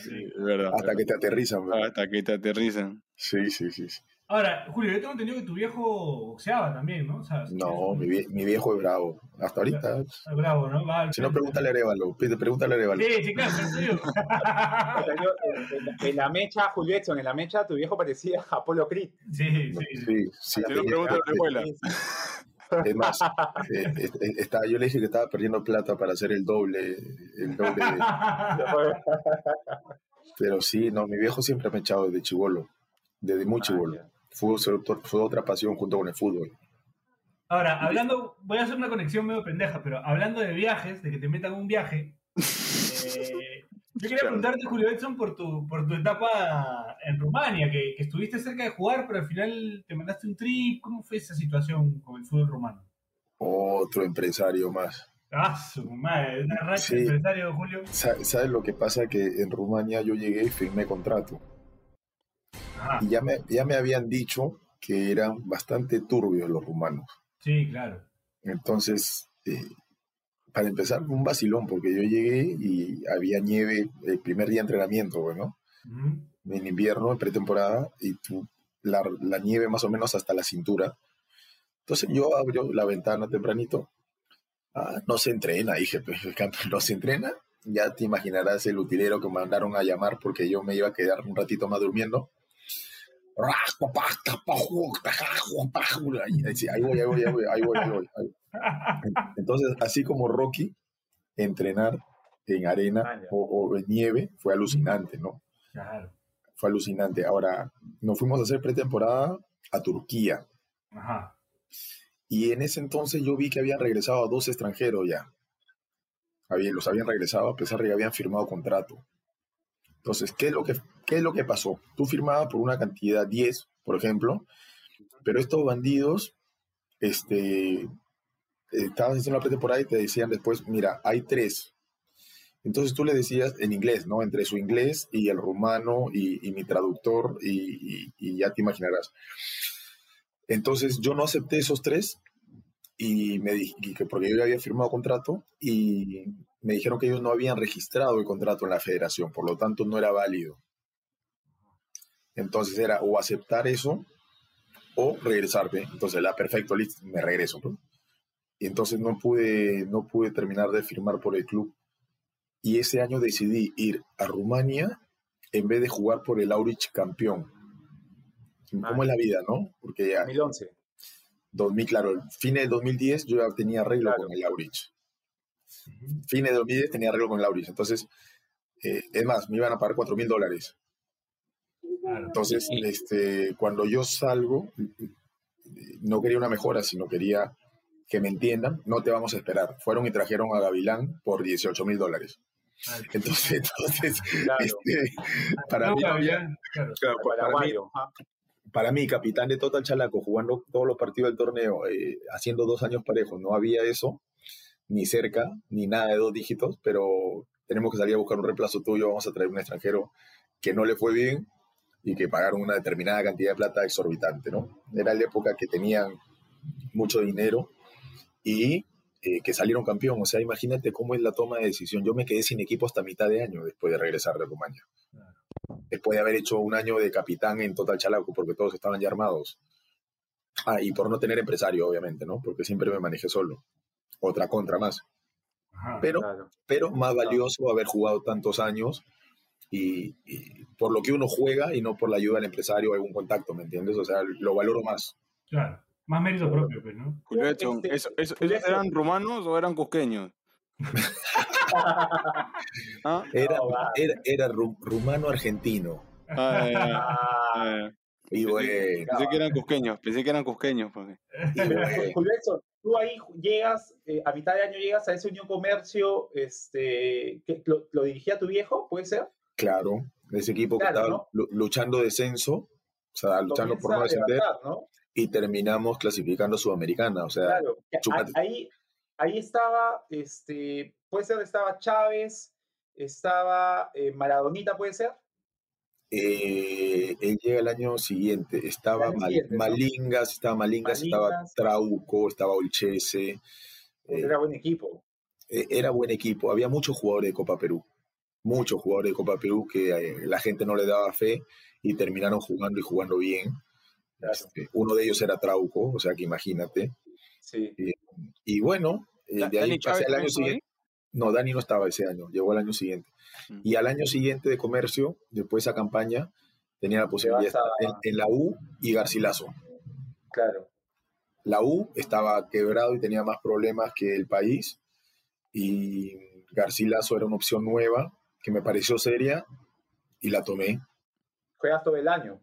Speaker 6: Sí, es verdad.
Speaker 4: Hasta que te aterrizan, pues.
Speaker 6: Hasta que te aterrizan.
Speaker 4: Sí, sí, sí. sí.
Speaker 3: Ahora, Julio, yo tengo entendido que tu viejo boxeaba también, ¿no? O sea,
Speaker 4: No, mi, vie- mi viejo es bravo. Hasta ahorita.
Speaker 3: es bravo, ¿no? Va al
Speaker 4: Si no, pregúntale a Arevalo. Pregúntale a Arevalo.
Speaker 3: Sí, sí, claro,
Speaker 5: en, en- en la mecha, Julio Edson, en la mecha, tu viejo parecía Apolo Creed.
Speaker 3: Sí, sí, sí.
Speaker 4: Sí, sí.
Speaker 6: Si no, pregúntale a la abuela.
Speaker 4: Es más, eh, estaba- yo le dije que estaba perdiendo plata para hacer el doble, el doble. Pero sí, no, mi viejo siempre me ha echado desde chivolo, desde muy chivolo. Fue, fue otra pasión junto con el fútbol.
Speaker 3: Ahora, hablando, voy a hacer una conexión medio pendeja, pero hablando de viajes, de que te metan un viaje, eh, yo quería preguntarte, Julio Edson, por tu, por tu etapa en Rumania, que, que estuviste cerca de jugar, pero al final te mandaste un trip. ¿Cómo fue esa situación con el fútbol rumano?
Speaker 4: Otro empresario más.
Speaker 3: Ah, su madre, una racha
Speaker 4: Sí.
Speaker 3: de empresario, Julio.
Speaker 4: Sa- ¿Sabes lo que pasa? Que en Rumania yo llegué y firmé contrato.
Speaker 3: Ajá,
Speaker 4: Y ya me, ya me habían dicho que eran bastante turbios los rumanos.
Speaker 3: sí, claro.
Speaker 4: Entonces, eh, para empezar, un vacilón, porque yo llegué y había nieve el primer día de entrenamiento, bueno, en invierno, en pretemporada, y tú- la, la nieve más o menos hasta la cintura. Entonces yo abro la ventana tempranito. Ah, no se entrena, dije, pues, no se entrena. Ya te imaginarás el utilero que me mandaron a llamar porque yo me iba a quedar un ratito más durmiendo. Ahí sí, ahí voy, ahí voy, ahí voy, ahí voy, ahí voy, ahí voy. Entonces, así como Rocky, entrenar en arena
Speaker 5: Ah,
Speaker 4: o, o en nieve fue alucinante, ¿no?
Speaker 3: Claro.
Speaker 4: Fue alucinante. Ahora, nos fuimos a hacer pretemporada a Turquía.
Speaker 3: Ajá.
Speaker 4: Y en ese entonces yo vi que habían regresado a dos extranjeros ya. Los habían regresado a pesar de que habían firmado contrato. Entonces, ¿qué es lo que, qué es lo que pasó? Tú firmabas por una cantidad 10, por ejemplo, pero estos bandidos, este, estabas haciendo la pretemporada y te decían después, mira, hay tres. Entonces tú le decías en inglés, ¿no? Entre su inglés y el rumano y, y mi traductor y, y- ya te imaginarás. Entonces yo no acepté esos tres y me di- y que porque yo ya había firmado contrato y me dijeron que ellos no habían registrado el contrato en la federación, por lo tanto no era válido. Entonces era o aceptar eso o regresarme. Entonces la perfecto, listo, me regreso. ¿no? Y entonces no pude, no pude terminar de firmar por el club. Y ese año decidí ir a Rumania en vez de jugar por el Aurich campeón. ¿Cómo es la vida, no? Porque ya
Speaker 5: 2011.
Speaker 4: 2000, claro, el fin del 2010 yo ya tenía arreglo
Speaker 5: Claro.
Speaker 4: con el Aurich. Fin de 2010 tenía arreglo con el Aurich. Entonces, eh, es más, me iban a pagar 4 mil dólares. Entonces, este, cuando yo salgo, no quería una mejora, sino quería que me entiendan, no te vamos a esperar. Fueron y trajeron a Gavilán por 18 mil dólares. Entonces, entonces
Speaker 5: Claro.
Speaker 4: este, para,
Speaker 3: No,
Speaker 4: mí, no había-
Speaker 3: Gavilán, claro.
Speaker 4: claro, para, mí,
Speaker 5: Paraguayo. ajá.
Speaker 4: para mí, capitán de Total Chalaco, jugando todos los partidos del torneo, eh, haciendo dos años parejos, no había eso, ni cerca, ni nada de dos dígitos, pero tenemos que salir a buscar un reemplazo tuyo, vamos a traer un extranjero que no le fue bien y que pagaron una determinada cantidad de plata exorbitante, ¿no? Era la época que tenían mucho dinero y eh, que salieron campeón. O sea, imagínate cómo es la toma de decisión. Yo me quedé sin equipo hasta mitad de año después de regresar de Rumania. Después de haber hecho un año de capitán en Total Chalaco, porque todos estaban ya armados. Ah, y por no tener empresario, obviamente, ¿no? Porque siempre me manejé solo. Otra contra más.
Speaker 3: Ajá.
Speaker 4: pero,
Speaker 5: Claro.
Speaker 4: pero más valioso haber jugado tantos años y, y por lo que uno juega y no por la ayuda del empresario o algún contacto, ¿me entiendes? O sea, lo valoro más.
Speaker 3: Claro. Más mérito propio, pues, ¿no?
Speaker 6: Julio
Speaker 5: Este,
Speaker 6: ¿eso- eso-
Speaker 5: Julio
Speaker 6: ¿esos eran rumanos o eran cusqueños? ¿Ah?
Speaker 4: Era, era, era ru- rumano-argentino.
Speaker 6: Ah,
Speaker 5: Ah.
Speaker 4: Y bueno,
Speaker 6: Pensé que eran cusqueños, pensé que eran cusqueños. Porque...
Speaker 4: y bueno.
Speaker 5: Julio Edson, tú ahí llegas, eh, a mitad de año llegas a ese Unión Comercio, este, que lo, lo dirigía tu viejo, ¿puede ser?
Speaker 4: Claro, ese equipo que estaba
Speaker 5: ¿no?
Speaker 4: lu- luchando descenso, o sea, luchando por no descender,
Speaker 5: levantar, ¿no?
Speaker 4: y terminamos clasificando a Sudamericana. O sea,
Speaker 5: Claro, ahí, ahí estaba, este, puede ser, estaba Chávez, estaba eh, Maradonita, puede ser.
Speaker 4: Eh, él llega el año siguiente. Estaba
Speaker 5: El.
Speaker 4: Malingas, estaba Malingas, estaba. Trauco, estaba Olchese. eh,
Speaker 5: Era buen equipo.
Speaker 4: eh, era buen equipo. Había muchos jugadores de Copa Perú. Muchos jugadores de Copa Perú que eh, la gente no le daba fe y terminaron jugando y jugando bien.
Speaker 5: Claro.
Speaker 4: Este, uno de ellos era Trauco, o sea que imagínate.
Speaker 5: Sí.
Speaker 4: Y bueno, eh, de ahí pasé al año siguiente. No, Dani no estaba ese año, llegó el año siguiente.
Speaker 6: Mm.
Speaker 4: Y al año siguiente de comercio, después de esa campaña, tenía la posibilidad de estar en, en la U y Garcilaso.
Speaker 5: Claro.
Speaker 4: La U estaba quebrado y tenía más problemas que el país. Y Garcilaso era una opción nueva que me pareció seria y la tomé.
Speaker 5: Juegas todo el año.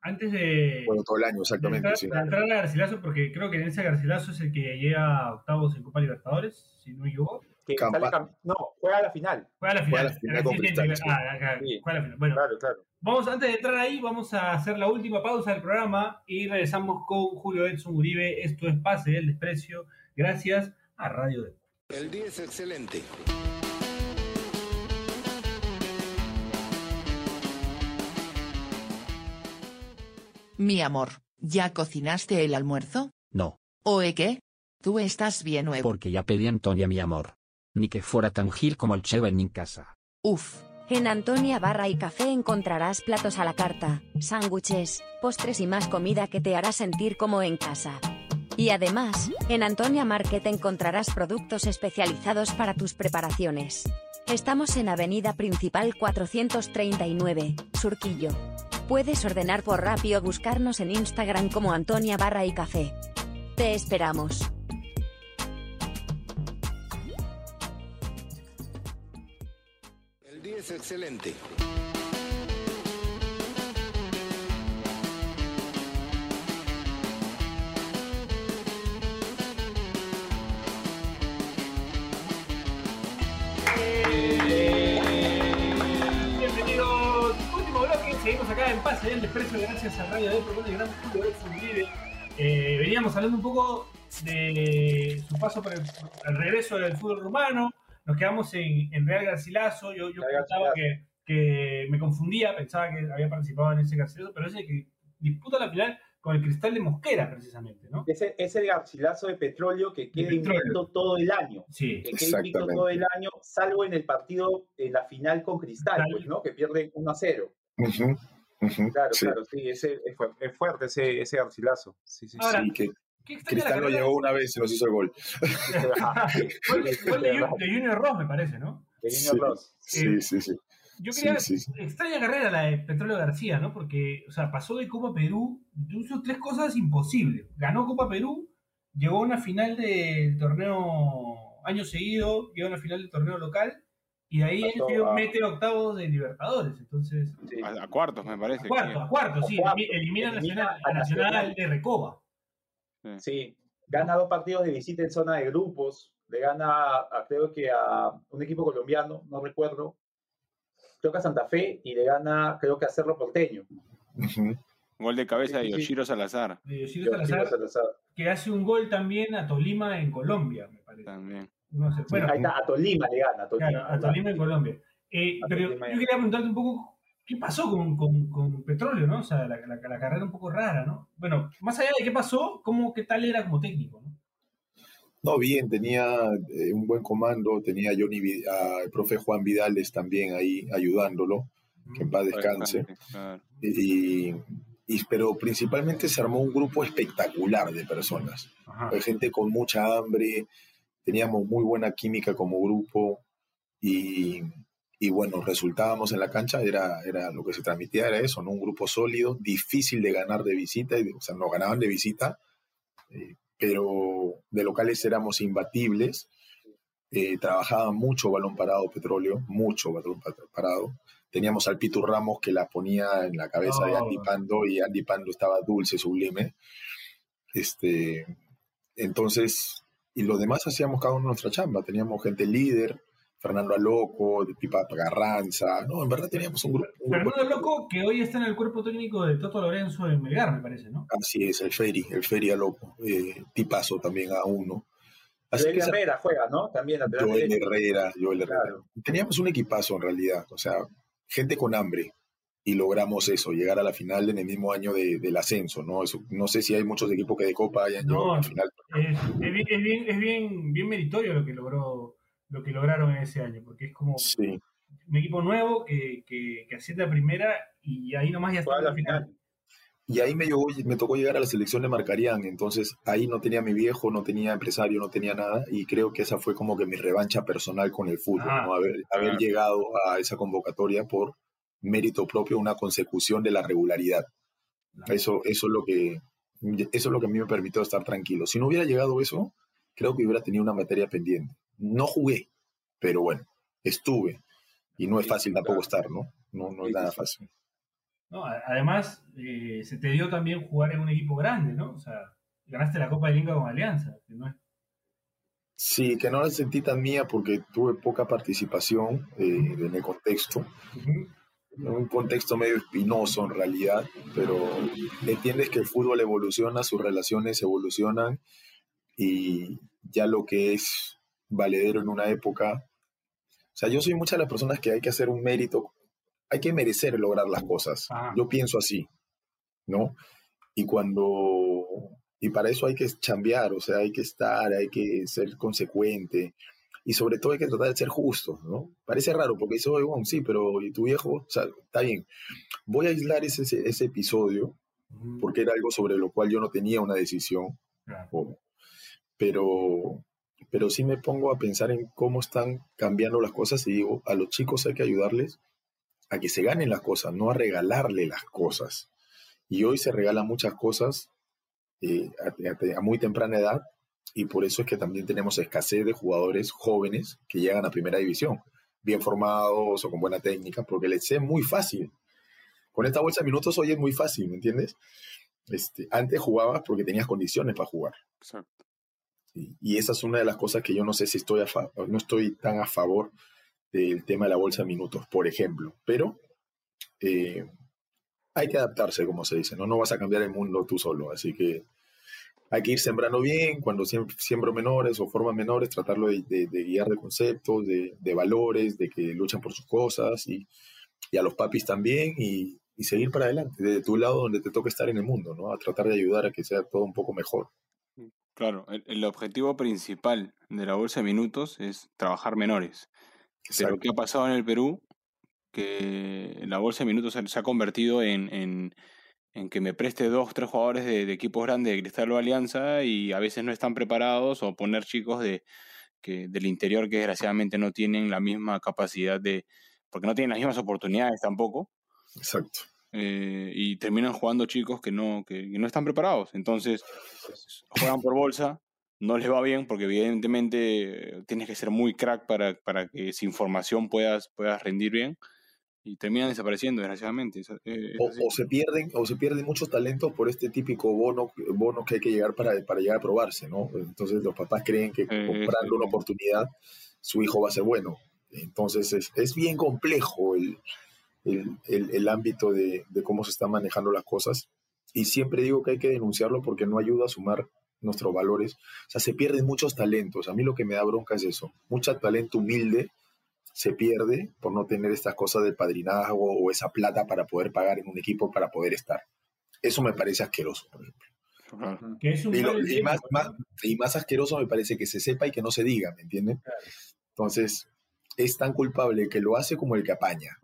Speaker 3: Antes de,
Speaker 4: Bueno, todo el año,
Speaker 3: de
Speaker 4: exactamente.
Speaker 3: entrar,
Speaker 4: sí.
Speaker 3: de entrar a Garcilaso, porque creo que en ese Garcilaso es el que llega a octavos en Copa Libertadores, si no equivoco.
Speaker 5: Que
Speaker 4: Campa-
Speaker 5: sale no, juega a la final.
Speaker 3: Juega la final Ah, la final. Bueno,
Speaker 5: Claro, claro.
Speaker 3: Vamos, antes de entrar ahí, vamos a hacer la última pausa del programa y regresamos con Julio Edson Uribe. Esto es Pase del Desprecio, gracias a Radio Deportes.
Speaker 1: El día es excelente.
Speaker 8: Mi amor, ¿ya cocinaste el almuerzo?
Speaker 9: No,
Speaker 8: ¿Oe qué? ¿Tú estás bien o
Speaker 9: porque ya pedí a Antonia mi amor. Ni que fuera tan gil como el Cheven en casa.
Speaker 8: Uf,
Speaker 2: En Antonia Barra y Café encontrarás platos a la carta, sándwiches, postres y más comida que te hará sentir como en casa. Y además, en Antonia Market encontrarás productos especializados para tus preparaciones. Estamos en Avenida Principal 439, Surquillo. Puedes ordenar por Rappi o buscarnos en Instagram como Antonia Barra y Café. Te esperamos.
Speaker 1: Es excelente.
Speaker 3: Seguimos acá en Pase del Desprecio gracias a Radio Depor con el gran Julio Uribe. Eh, veníamos hablando un poco de su paso por el, el regreso del fútbol rumano. Nos quedamos en, en Real Garcilaso. Yo, yo
Speaker 5: Real
Speaker 3: pensaba que, que me confundía, pensaba que había participado en ese Garcilaso, pero es el que disputa la final con el Cristal de Mosquera, precisamente, ¿no?
Speaker 5: Ese, ese garcilazo de petróleo que queda invicto todo el año.
Speaker 3: Sí.
Speaker 5: Que queda invicto todo el año, salvo en el partido, en la final con Cristal,
Speaker 3: Cristal.
Speaker 5: pues, ¿no? Que pierde 1 a 0.
Speaker 4: Ujú, ujú,
Speaker 5: Claro,
Speaker 4: sí.
Speaker 5: claro, sí, ese, es, fu- es fuerte ese, ese garcilazo. Sí, sí,
Speaker 3: Ahora,
Speaker 4: Sí, que
Speaker 3: ¿Qué
Speaker 4: Cristal lo llegó una vez y nos hizo el gol.
Speaker 3: Gol de- gol de, Jun- de Junior Ross, me parece, ¿no?
Speaker 5: De
Speaker 4: Sí.
Speaker 5: Junior Ross.
Speaker 4: Sí, sí, sí.
Speaker 3: Yo
Speaker 4: Sí,
Speaker 3: quería
Speaker 4: sí, sí.
Speaker 3: extraña carrera la de Petróleo García, ¿no? Porque, o sea, pasó de Copa Perú, hizo tres cosas imposibles. Ganó Copa Perú, llegó a una final del torneo año seguido, llegó a una final del torneo local, y de ahí él
Speaker 5: a-
Speaker 3: mete octavos de Libertadores. Entonces,
Speaker 5: Sí.
Speaker 6: A, a cuartos, me parece.
Speaker 3: a cuarto, a cuarto, sí, elimina, a
Speaker 5: Elimina
Speaker 3: Nacional,
Speaker 5: a
Speaker 3: Nacional. de Recoba.
Speaker 5: Sí, gana dos partidos de visita en zona de grupos, le gana, a- creo que a un equipo colombiano, no recuerdo, creo que a Santa Fe, y le gana, creo que a Cerro Porteño.
Speaker 6: Gol de cabeza de. Yoshiro Salazar
Speaker 3: De Yoshiro
Speaker 5: Yo-
Speaker 3: Salazar, que hace un gol también a Tolima en Colombia, me parece.
Speaker 6: también.
Speaker 3: No sé, bueno,
Speaker 5: Ahí está, a Tolima le gana, a Tolima.
Speaker 3: Claro, a Tolima en Colombia. Eh,
Speaker 5: A
Speaker 3: pero
Speaker 5: Tolima.
Speaker 3: yo quería preguntarte un poco, ¿qué pasó con, con, con Petróleo, no? O sea, la, la- la carrera un poco rara, ¿no? Bueno, más allá de qué pasó, ¿cómo, ¿qué tal era como técnico, no?
Speaker 4: No, bien, tenía eh, un buen comando, tenía a Johnny, Vi- a el profe Juan Vidales también ahí ayudándolo, que en paz descanse. Y, y- pero principalmente se armó un grupo espectacular de personas.
Speaker 3: Ajá.
Speaker 4: Hay gente con mucha hambre, teníamos muy buena química como grupo y, y bueno, resultábamos en la cancha, era, era lo que se transmitía, era eso, ¿no? Un grupo sólido, difícil de ganar de visita, y- o sea, nos ganaban de visita, eh, pero de locales éramos imbatibles, eh, trabajaba mucho balón parado petróleo, mucho balón pa- parado. Teníamos al Pitu Ramos que la ponía en la cabeza de. Andy Pando y Andy Pando estaba dulce, sublime. Este, entonces, y los demás hacíamos cada uno nuestra chamba. Teníamos gente líder, Fernando Aloco, de Pipa Garranza. No, en verdad teníamos un grupo. un grupo-
Speaker 3: Fernando Loco, que hoy está en el cuerpo técnico de Toto Lorenzo en Melgar, me parece, ¿no?
Speaker 4: Así es, el Feri, el Feri Aloco. Eh, tipazo también a uno. Así
Speaker 5: Joel
Speaker 4: que esa-
Speaker 5: Herrera juega, ¿no? También lateral
Speaker 4: Joel
Speaker 5: derecho.
Speaker 4: Herrera, Joel Herrera.
Speaker 5: Claro.
Speaker 4: Teníamos un equipazo en realidad, o sea, gente con hambre. Y logramos eso, llegar a la final en el mismo año de- del ascenso, ¿no? Eso, no sé si hay muchos equipos que de Copa hayan llegado a la final.
Speaker 3: Es, es bien, es, bien, es bien, bien meritorio lo que logró lo que lograron en ese año, porque es como
Speaker 4: Sí,
Speaker 3: un equipo nuevo que, que, que asciende a primera y ahí nomás ya está en
Speaker 5: la
Speaker 3: final.
Speaker 5: final.
Speaker 4: Y ahí me, llegó- me tocó llegar a la selección de Marcarían, entonces ahí no tenía mi viejo, no tenía empresario, no tenía nada, y creo que esa fue como que mi revancha personal con el fútbol,
Speaker 3: Ah,
Speaker 4: ¿no? Haber, haber
Speaker 6: claro.
Speaker 4: llegado a esa convocatoria por mérito propio, una consecución de la regularidad. Eso, eso es lo que eso es lo que a mí me permitió estar tranquilo. Si no hubiera llegado eso, creo que hubiera tenido una materia pendiente. No jugué, pero bueno, estuve. Y no es fácil tampoco estar, ¿no? No, no es nada fácil.
Speaker 3: ¿no? Además, eh, se te dio también jugar en un equipo grande, ¿no? O sea, ganaste la Copa de Liga con Alianza, que no es
Speaker 4: Sí, que no la sentí tan mía porque tuve poca participación eh, en el contexto.
Speaker 3: Ujú.
Speaker 4: un contexto medio espinoso en realidad, pero entiendes que el fútbol evoluciona, sus relaciones evolucionan y ya lo que es valedero en una época, o sea, yo soy muchas de las personas que hay que hacer un mérito, hay que merecer lograr las cosas. Yo pienso así, ¿no? Y cuando, y para eso hay que chambear, o sea, hay que estar, hay que ser consecuente, y sobre todo hay que tratar de ser justos, ¿no? Parece raro porque dice, oye, bueno, sí, pero ¿y tu viejo? O sea, está bien. Voy a aislar ese, episodio porque era algo sobre lo cual yo no tenía una decisión,
Speaker 3: Claro.
Speaker 4: pero, pero sí me pongo a pensar en cómo están cambiando las cosas y digo, a los chicos hay que ayudarles a que se ganen las cosas, no a regalarle las cosas. Y hoy se regalan muchas cosas eh, a, muy temprana edad y por eso es que también tenemos escasez de jugadores jóvenes que llegan a primera división, bien formados o con buena técnica, porque les es muy fácil. Con esta bolsa de minutos hoy es muy fácil, ¿me entiendes? Este, antes jugabas porque tenías condiciones para jugar.
Speaker 6: Exacto.
Speaker 4: Y, esa es una de las cosas que yo no sé si estoy a no estoy tan a favor del tema de la bolsa de minutos, por ejemplo. Pero eh, hay que adaptarse, como se dice, ¿no? No vas a cambiar el mundo tú solo. Así que hay que ir sembrando bien, cuando siem- siembro menores o forman menores, tratarlo de, guiar de conceptos, de, valores, de que luchan por sus cosas y, a los papis también y, y seguir para adelante, desde tu lado donde te toca estar en el mundo, ¿no? A tratar de ayudar a que sea todo un poco mejor.
Speaker 6: Claro, el, el objetivo principal de la bolsa de minutos es trabajar menores. Pero
Speaker 4: Exacto.
Speaker 6: ¿qué ha pasado en el Perú? Que la bolsa de minutos se, se ha convertido en, en, en que me preste dos, tres jugadores de, de equipos grandes de Cristal o Alianza y a veces no están preparados o poner chicos de, que, del interior que desgraciadamente no tienen la misma capacidad de, porque no tienen las mismas oportunidades tampoco,
Speaker 4: Exacto.
Speaker 6: Eh, y terminan jugando chicos que no, que, que no están preparados. Entonces, juegan por bolsa, no les va bien porque evidentemente eh, tienes que ser muy crack para, para que sin formación puedas, puedas rendir bien y terminan desapareciendo, desgraciadamente. Es- es
Speaker 4: O, o se pierden o se pierden muchos talentos por este típico bono bono que hay que llegar para, para llegar a probarse no entonces los papás creen que
Speaker 6: Eh,
Speaker 4: comprando una oportunidad su hijo va a ser bueno entonces es, es bien complejo el, el, el- el ámbito de, de cómo se están manejando las cosas y siempre digo que hay que denunciarlo porque no ayuda a sumar nuestros valores o sea se pierden muchos talentos a mí lo que me da bronca es eso mucho talento humilde se pierde por no tener estas cosas del padrinazgo o esa plata para poder pagar en un equipo para poder estar. Eso me parece asqueroso, por ejemplo.
Speaker 6: Claro.
Speaker 3: Que es un
Speaker 4: Y, lo- y
Speaker 3: tiempo,
Speaker 4: más,
Speaker 3: ¿no?
Speaker 4: más- y más asqueroso me parece que se sepa y que no se diga, ¿me entienden? Entonces, es tan culpable el que lo hace como el que apaña.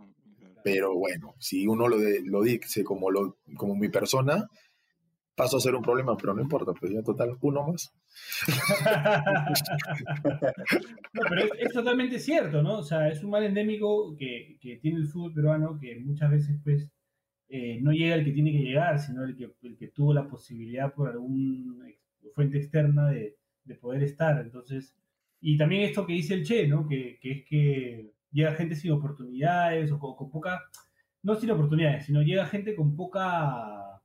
Speaker 4: Pero bueno, si uno lo, dice como, mi persona, paso a ser un problema, pero no importa, pues ya total, uno más.
Speaker 3: No, pero es, totalmente cierto, ¿no? O sea, es un mal endémico que, tiene el fútbol peruano que muchas veces, pues, eh, no llega el que tiene que llegar, sino el que, el que tuvo la posibilidad por alguna fuente externa de, de poder estar. Entonces, y también esto que dice el Che, ¿no? Que es que llega gente sin oportunidades o con, con poca, no sin oportunidades, sino llega gente con poca...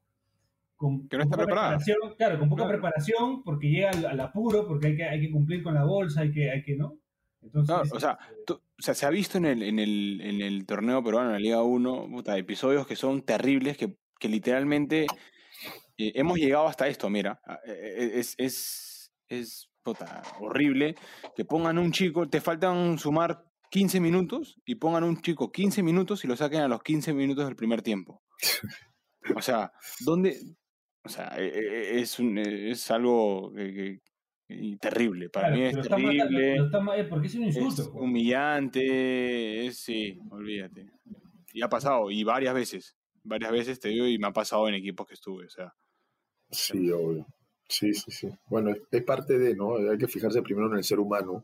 Speaker 3: Con,
Speaker 6: Que no está preparada.
Speaker 3: preparación, Claro, con poca
Speaker 6: Claro.
Speaker 3: preparación porque llega al, al apuro, porque hay que, hay que cumplir con la bolsa, hay que, hay que ¿no? Entonces,
Speaker 6: Claro, o sea,
Speaker 3: este,
Speaker 6: tú- o sea, se ha visto en el, en el, en el torneo peruano, en la Liga 1, puta, episodios que son terribles, que, que literalmente eh, hemos llegado hasta esto, mira. Ah, eh, Es, es, es puta, horrible que pongan un chico, te faltan sumar 15 minutos y pongan un chico 15 minutos y lo saquen a los 15 minutos del primer tiempo. O sea, ¿dónde? O sea, eh, eh, es, un- eh, es algo que- terrible. Para
Speaker 3: claro,
Speaker 6: mí es
Speaker 3: está
Speaker 6: terrible.
Speaker 3: está eh, porque es un insulto.
Speaker 6: Es humillante, es, sí, olvídate. Y ha pasado, y varias veces, varias veces te digo, y me ha pasado en equipos que estuve, o sea.
Speaker 4: Sí, obvio. Sí, sí, sí. Bueno, es, es parte de, ¿no? Hay que fijarse primero en el ser humano,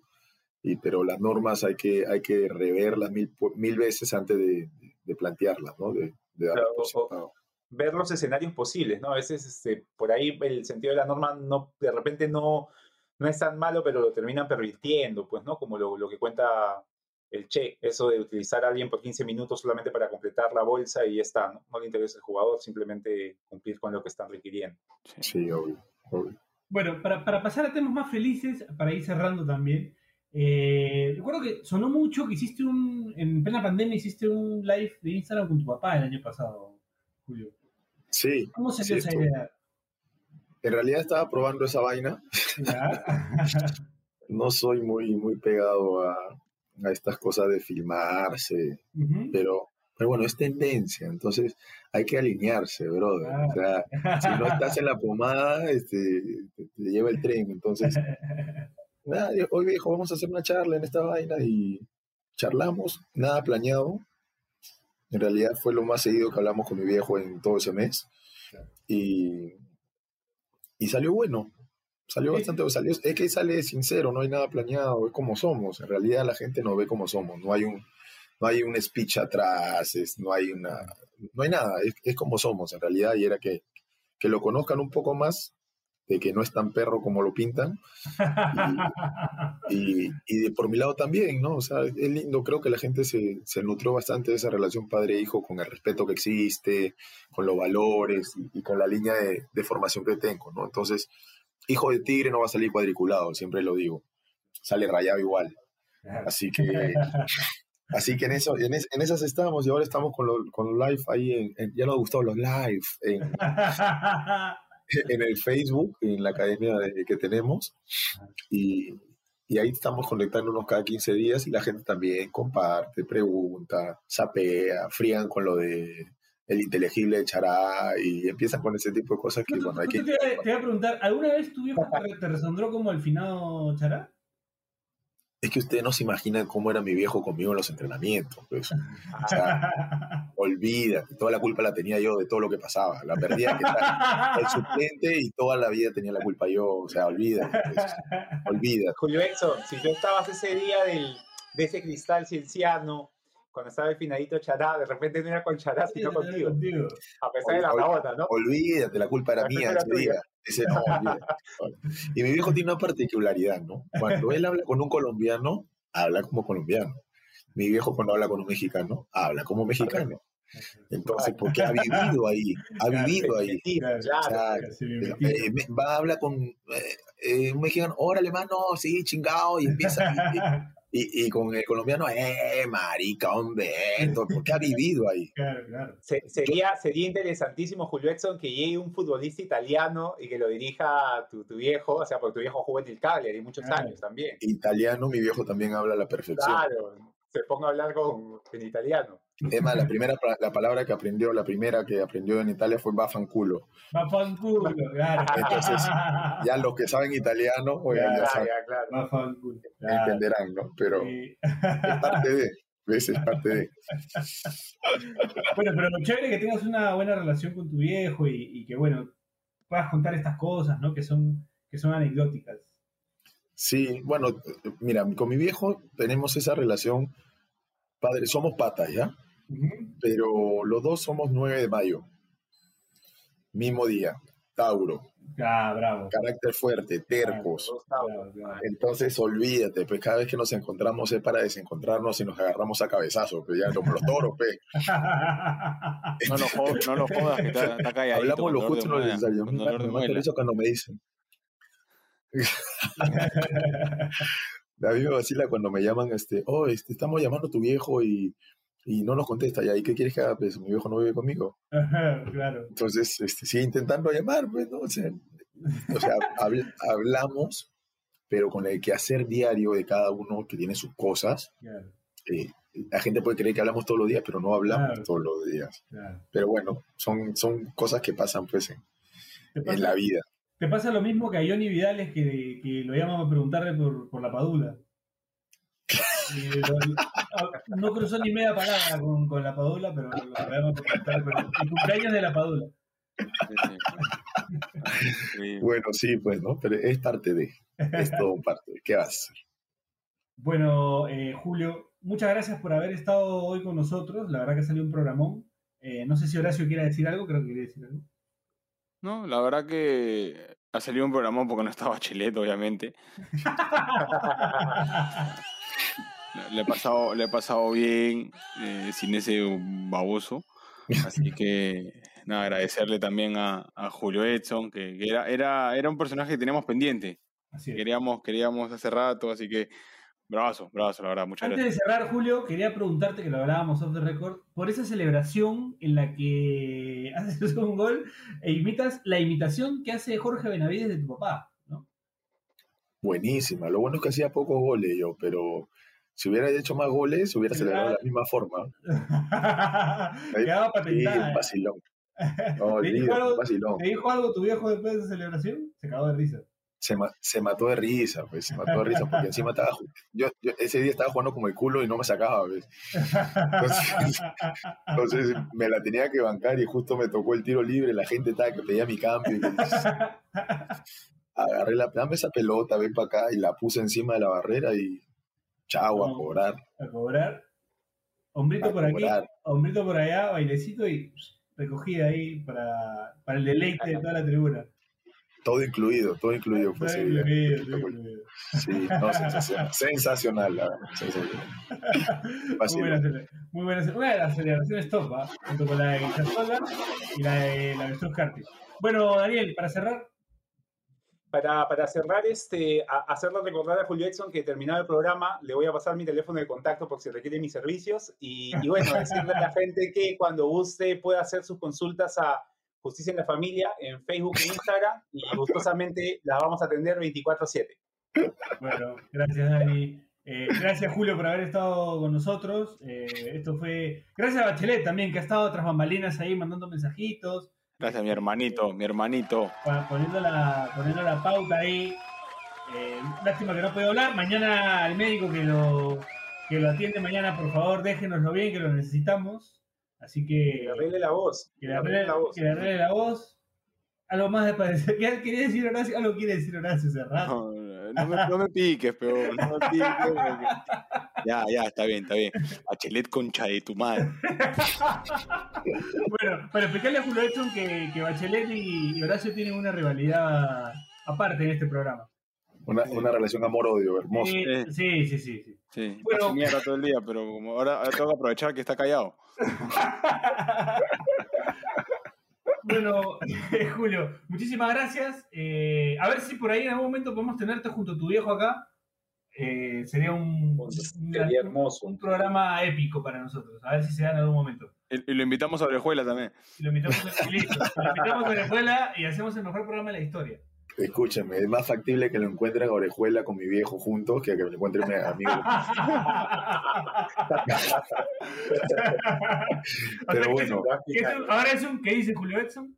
Speaker 4: y, pero las normas hay que, hay que reverlas mil, mil veces antes de, de plantearlas, ¿no? De, de dar
Speaker 5: Claro, ver los escenarios posibles, ¿no? A veces este, por ahí el sentido de la norma no, de repente no, no es tan malo, pero lo terminan pervirtiendo, pues, ¿no? Como lo, lo que cuenta el Che, eso de utilizar a alguien por 15 minutos solamente para completar la bolsa y ya está, ¿no? No le interesa el jugador, simplemente cumplir con lo que están requiriendo.
Speaker 4: Sí, obvio, obvio.
Speaker 3: Bueno, para, para pasar a temas más felices, para ir cerrando también, eh, recuerdo que sonó mucho que hiciste un, en plena pandemia hiciste un live de Instagram con tu papá el año pasado, Julio.
Speaker 4: Sí,
Speaker 3: ¿Cómo salió
Speaker 4: sí,
Speaker 3: esa idea?
Speaker 4: En realidad estaba probando esa vaina. No soy muy, muy pegado a, a estas cosas de filmarse, pero, pero bueno, es tendencia, entonces hay que alinearse, brother. O sea, si no estás en la pomada, este, te, te lleva el tren. Entonces, nada, hoy viejo, vamos a hacer una charla en esta vaina y charlamos, nada planeado. En realidad fue lo más seguido que hablamos con mi viejo en todo ese mes. Y, y salió bueno. Salió bastante, salió, es que sale sincero, no hay nada planeado, es como somos. En realidad la gente nos ve como somos, no hay un, no hay un speech atrás, es- no hay una, no hay nada, es, es como somos en realidad y era que, que lo conozcan un poco más, de que no es tan perro como lo pintan y, y de por mi lado también, ¿no? O sea, es lindo, creo que la gente se, se nutrió bastante de esa relación padre-hijo con el respeto que existe, con los valores y, y con la línea de, de formación que tengo, ¿no? Entonces, hijo de tigre no va a salir cuadriculado, siempre lo digo, sale rayado igual. Así que, así que en, eso, en, es- en esas estamos y ahora estamos con los con live ahí, en, en- ya nos ha gustado los live en, en el Facebook, en la academia de- que tenemos. Y, y ahí estamos conectándonos cada 15 días y la gente también comparte, pregunta, sapea, frían con lo de el inteligible de Chará y empiezan con ese tipo de cosas que, bueno, hay que...
Speaker 3: Te, iba a preguntar, ¿alguna vez tu viejo te, te resondró como el finado Chará?
Speaker 4: Es que ustedes no se imaginan cómo era mi viejo conmigo en los entrenamientos. Pues. O sea, olvídate, toda la culpa la tenía yo de todo lo que pasaba. La perdía que era el suplente y toda la vida tenía la culpa yo. O sea, olvídate. pues. olvídate.
Speaker 5: Julio Edson, si tú estabas ese día del, de ese cristal cienciano, cuando estaba el finadito Chará, de repente no era con Chará, sino contigo.
Speaker 3: Contigo.
Speaker 5: A pesar de la rabota, ¿no?
Speaker 4: Olvídate, la culpa era
Speaker 5: La culpa
Speaker 4: mía
Speaker 5: era
Speaker 4: ese
Speaker 5: tuya.
Speaker 4: día. Ese no. Y mi viejo tiene una particularidad, ¿no? Cuando él habla con un colombiano, habla como colombiano. Mi viejo cuando habla con un mexicano, habla como mexicano. Entonces, porque ha vivido ahí, ha vivido ahí.
Speaker 3: Claro,
Speaker 5: claro.
Speaker 4: Eh, va a hablar con eh, eh, un mexicano, órale, mano, sí, chingado, y empieza. Y, y- y con el colombiano, eh, marica, hombre, porque ha vivido ahí.
Speaker 3: Claro, claro.
Speaker 5: Se- sería, sería interesantísimo, Julio Edson, que llegue un futbolista italiano y que lo dirija tu, tu viejo, o sea, porque tu viejo jugó en el Cagliari muchos
Speaker 3: Claro.
Speaker 5: años también.
Speaker 4: Italiano, mi viejo también habla a la perfección.
Speaker 5: Claro, se ponga a hablar con, en italiano.
Speaker 4: Es más, la primera la palabra que aprendió, la primera que aprendió en Italia fue bafanculo.
Speaker 3: Va fanculo, claro.
Speaker 4: Entonces, Ya los que saben italiano, oigan, ya
Speaker 5: Ya,
Speaker 4: saben,
Speaker 5: ya, claro.
Speaker 4: Entenderán, ¿no? Pero
Speaker 3: Sí.
Speaker 4: es parte de, ¿ves? Es parte de.
Speaker 3: Bueno, pero lo chévere es que tengas una buena relación con tu viejo y, y que, bueno, puedas contar estas cosas, ¿no? Que son, que son anecdóticas.
Speaker 4: Sí, bueno, mira, con mi viejo tenemos esa relación, padre, somos patas, ¿ya? Pero los dos somos 9 de mayo, mismo día, Tauro,
Speaker 3: Ah, bravo.
Speaker 4: carácter fuerte, tercos.
Speaker 3: Bravo, bravo.
Speaker 4: Entonces, olvídate, pues cada vez que nos encontramos es para desencontrarnos y nos agarramos a cabezazos, pues ya como los toros, pues.
Speaker 6: No lo, jodas, no lo jodas, que está, está calladito.
Speaker 4: Hablamos lo justo y lo
Speaker 6: muela,
Speaker 4: necesario.
Speaker 6: con
Speaker 4: Me
Speaker 6: dolor de
Speaker 4: mata
Speaker 6: muela.
Speaker 4: eso cuando me dicen. Mí me vacila cuando me llaman, este, oh, este, estamos llamando a tu viejo y, y no nos contesta. ¿Y ahí qué quieres que haga? Pues mi viejo no vive conmigo.
Speaker 3: claro.
Speaker 4: Entonces, este, sigue intentando llamar, pues, ¿no? O sea, o sea, habl- hablamos, pero con el quehacer diario de cada uno que tiene sus cosas.
Speaker 3: Claro,
Speaker 4: eh, la gente puede creer que hablamos todos los días, pero no hablamos
Speaker 3: Claro.
Speaker 4: todos los días.
Speaker 3: claro.
Speaker 4: Pero bueno, son, son cosas que pasan, pues, en,
Speaker 3: ¿Te
Speaker 4: en
Speaker 3: pasa,
Speaker 4: la vida.
Speaker 3: te pasa lo mismo que a Johnny Vidales que, que lo llaman a preguntarle por, por la padula. No cruzó ni media palabra con, con la padula, pero lo llaman a preguntarle por el cumpleaños de la padula.
Speaker 6: Sí.
Speaker 4: Bueno, sí, pues, ¿no? Pero es parte de, es todo parte de. ¿Qué vas a hacer?
Speaker 3: Bueno, eh, Julio, muchas gracias por haber estado hoy con nosotros. La verdad que salió un programón. Eh, no sé si Horacio quiere decir algo, creo que quiere decir algo.
Speaker 6: No, la verdad que ha salido un programa porque no estaba Chilet, obviamente. Le- he pasado, le he pasado bien eh, sin ese baboso. Así que nada, agradecerle también a, a Julio Edson, que, que era, era, era un personaje que teníamos pendiente.
Speaker 3: Así.
Speaker 6: Queríamos, queríamos hace rato, así que bravazo, bravazo, la verdad, muchas
Speaker 3: Antes de
Speaker 6: gracias.
Speaker 3: cerrar, Julio, quería preguntarte, que lo hablábamos off the record, por esa celebración en la que haces un gol e imitas la imitación que hace Jorge Benavides de tu papá, ¿no?
Speaker 4: Buenísima. Lo bueno es que hacía pocos goles yo, pero si hubiera hecho más goles, hubiera celebrado de la misma forma.
Speaker 3: Quedaba patentada.
Speaker 4: un vacilón. No,
Speaker 3: ¿Te dijo, algo,
Speaker 4: vacilón.
Speaker 3: te dijo algo tu viejo después de esa celebración? Se cagó de risa.
Speaker 4: Se, ma- se mató de risa, pues, se mató de risa, porque encima estaba, yo, yo ese día estaba jugando como el culo y no me sacaba, pues. Entonces, entonces me la tenía que bancar y justo me tocó el tiro libre, la gente estaba que pedía mi cambio. y agarré la, dame esa pelota, ven para acá, y la puse encima de la barrera y chao, a cobrar.
Speaker 3: a cobrar. Hombrito
Speaker 4: A
Speaker 3: por aquí, hombrito por allá, bailecito y recogida ahí para, para el deleite de toda la tribuna.
Speaker 4: Todo incluido, todo incluido fue día.
Speaker 3: Incluido, todo incluido.
Speaker 4: Sí, no, sensacional, sensacional, la verdad, sensacional.
Speaker 3: Muy buena, Una de las celebraciones top, ¿ah? junto con la de Guisasola y la de la Avestruz Carti. Bueno, Daniel, para cerrar,
Speaker 5: Para, para cerrar, este, a- hacerle recordar a Julio Edson que terminado el programa, le voy a pasar mi teléfono de contacto por si requiere mis servicios. Y, y bueno, decirle a la gente que cuando guste puede hacer sus consultas a Justicia en la Familia en Facebook e Instagram y gustosamente las vamos a atender 24-7.
Speaker 3: bueno, gracias Dani. Eh, gracias Julio por haber estado con nosotros. Eh, esto fue. Gracias a Bachelet también, que ha estado tras bambalinas ahí mandando mensajitos.
Speaker 6: Gracias, mi hermanito, mi hermanito.
Speaker 3: poniendo la, poniendo la pauta ahí. Eh, lástima que no puedo hablar. Mañana al médico que lo, que lo atiende, mañana por favor déjenoslo bien, que lo necesitamos. Así que.
Speaker 5: Que le arregle la voz.
Speaker 3: que le arregle la voz. Que le arregle la voz. Algo más de parecer. ¿Qué quería decir Horacio? Algo quiere decir Horacio hace rato.
Speaker 6: No, no me, no me piques, pero no me piques. porque- Ya, ya, está bien, está bien. Bachelet concha de tu madre.
Speaker 3: Bueno, para explicarle a Julio Edson que, que Bachelet y Horacio tienen una rivalidad aparte en este programa.
Speaker 4: Una, una relación amor-odio, hermoso.
Speaker 3: Sí,
Speaker 6: Eh.
Speaker 3: sí, sí, sí. sí.
Speaker 6: Sí,
Speaker 3: Bueno.
Speaker 6: mierda todo el día, pero como ahora, ahora tengo que aprovechar que está callado.
Speaker 3: Bueno, Julio, muchísimas gracias. Eh, a ver si por ahí en algún momento podemos tenerte junto a tu viejo acá. Eh, sería un, un-
Speaker 5: Sería
Speaker 3: un programa épico para nosotros. A ver si se da en algún momento.
Speaker 6: Y, y lo invitamos a Orejuela también.
Speaker 3: Y lo invitamos a, y listo. Lo invitamos a la escuela y hacemos el mejor programa de la historia.
Speaker 4: Escúchame, es más factible que lo encuentren a Orejuela con mi viejo juntos que que me lo encuentren mi amigo.
Speaker 3: O
Speaker 4: Pero
Speaker 3: sea,
Speaker 4: bueno,
Speaker 3: que un- ahora es un que dice Julio Edson.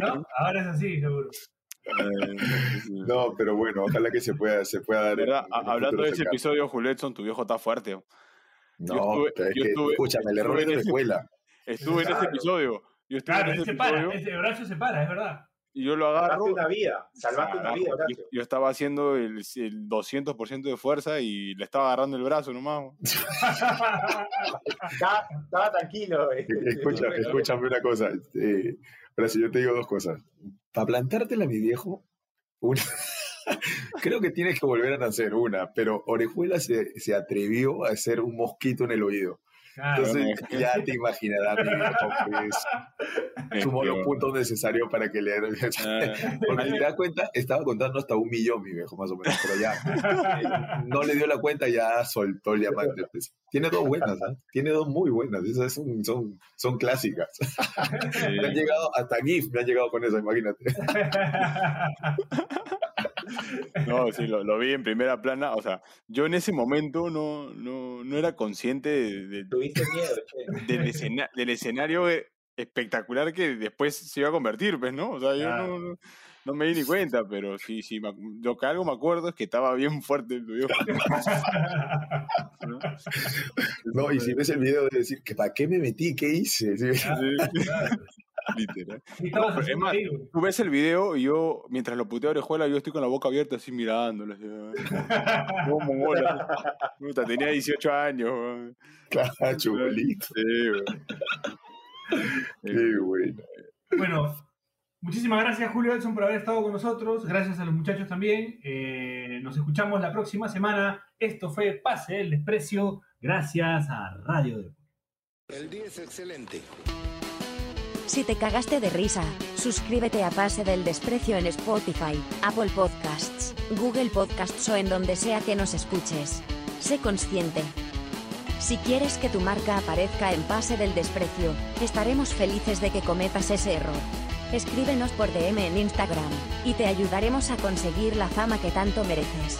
Speaker 3: ¿no? Ahora es así, seguro.
Speaker 6: Eh,
Speaker 4: no, pero bueno, ojalá que se pueda, se pueda dar.
Speaker 6: Hablando de ese
Speaker 4: cercano.
Speaker 6: episodio, Julio Edson, tu viejo está fuerte.
Speaker 4: No,
Speaker 6: yo estuve-
Speaker 4: pero es
Speaker 6: yo
Speaker 4: que,
Speaker 6: estuve-
Speaker 4: escúchame, el error es de escuela.
Speaker 6: Estuve en ese
Speaker 3: Claro.
Speaker 6: episodio. Yo estuve
Speaker 3: Claro,
Speaker 6: en
Speaker 3: él
Speaker 6: ese
Speaker 3: se para,
Speaker 6: episodio.
Speaker 3: ese brazo se para, es verdad.
Speaker 6: y yo lo agarro.
Speaker 5: Salvaste una vida, salvaste una vida,
Speaker 6: Yo, estaba haciendo el, el 200% de fuerza y le estaba agarrando el brazo nomás.
Speaker 5: Estaba, estaba tranquilo. eh.
Speaker 4: Escucha, escúchame una cosa. eh, ahora si yo te digo dos cosas. Para plantártela, mi viejo, una, creo que tienes que volver a nacer una, pero Orejuela se, se atrevió a hacer un mosquito en el oído.
Speaker 3: Claro.
Speaker 4: Entonces ya te imaginarás, mi viejo, pues, sumó los puntos necesarios para que le... Porque si te das cuenta, estaba contando hasta un millón, mi viejo, más o menos, pero ya no le dio la cuenta, ya soltó el diamante. pues. Tiene dos buenas, ¿ah? tiene dos muy buenas, esas son, son, son clásicas. Me han llegado, hasta GIF me han llegado con eso, imagínate.
Speaker 6: No, sí, lo, lo vi en primera plana. O sea, yo en ese momento no, no, no era consciente de- de-
Speaker 5: Tuviste miedo, che.
Speaker 6: del, escena- del escenario espectacular que después se iba a convertir, pues, ¿no? O sea, yo
Speaker 3: Claro.
Speaker 6: no, no, no me di ni cuenta, pero sí, sí, me lo que algo me acuerdo es que estaba bien fuerte el video. ¿no?
Speaker 4: No, y si ves el video de decir, que ¿para qué me metí? ¿Qué hice? Sí.
Speaker 6: Sí, Literal. Tú ves el video y yo, mientras lo puteo a Orejuela, yo estoy con la boca abierta así mirándolo. Así. Como mongol, así. Puta, tenía 18 años.
Speaker 4: Claro.
Speaker 6: Sí.
Speaker 4: Qué bueno.
Speaker 3: Bueno, muchísimas gracias Julio Edson por haber estado con nosotros. Gracias a los muchachos también. Eh, nos escuchamos la próxima semana. Esto fue Pase el Desprecio. Gracias a Radio Depor.
Speaker 1: El día es excelente.
Speaker 2: Si te cagaste de risa, suscríbete a Pase del Desprecio en Spotify, Apple Podcasts, Google Podcasts o en donde sea que nos escuches. Sé consciente. Si quieres que tu marca aparezca en Pase del Desprecio, estaremos felices de que cometas ese error. Escríbenos por DM en Instagram, y te ayudaremos a conseguir la fama que tanto mereces.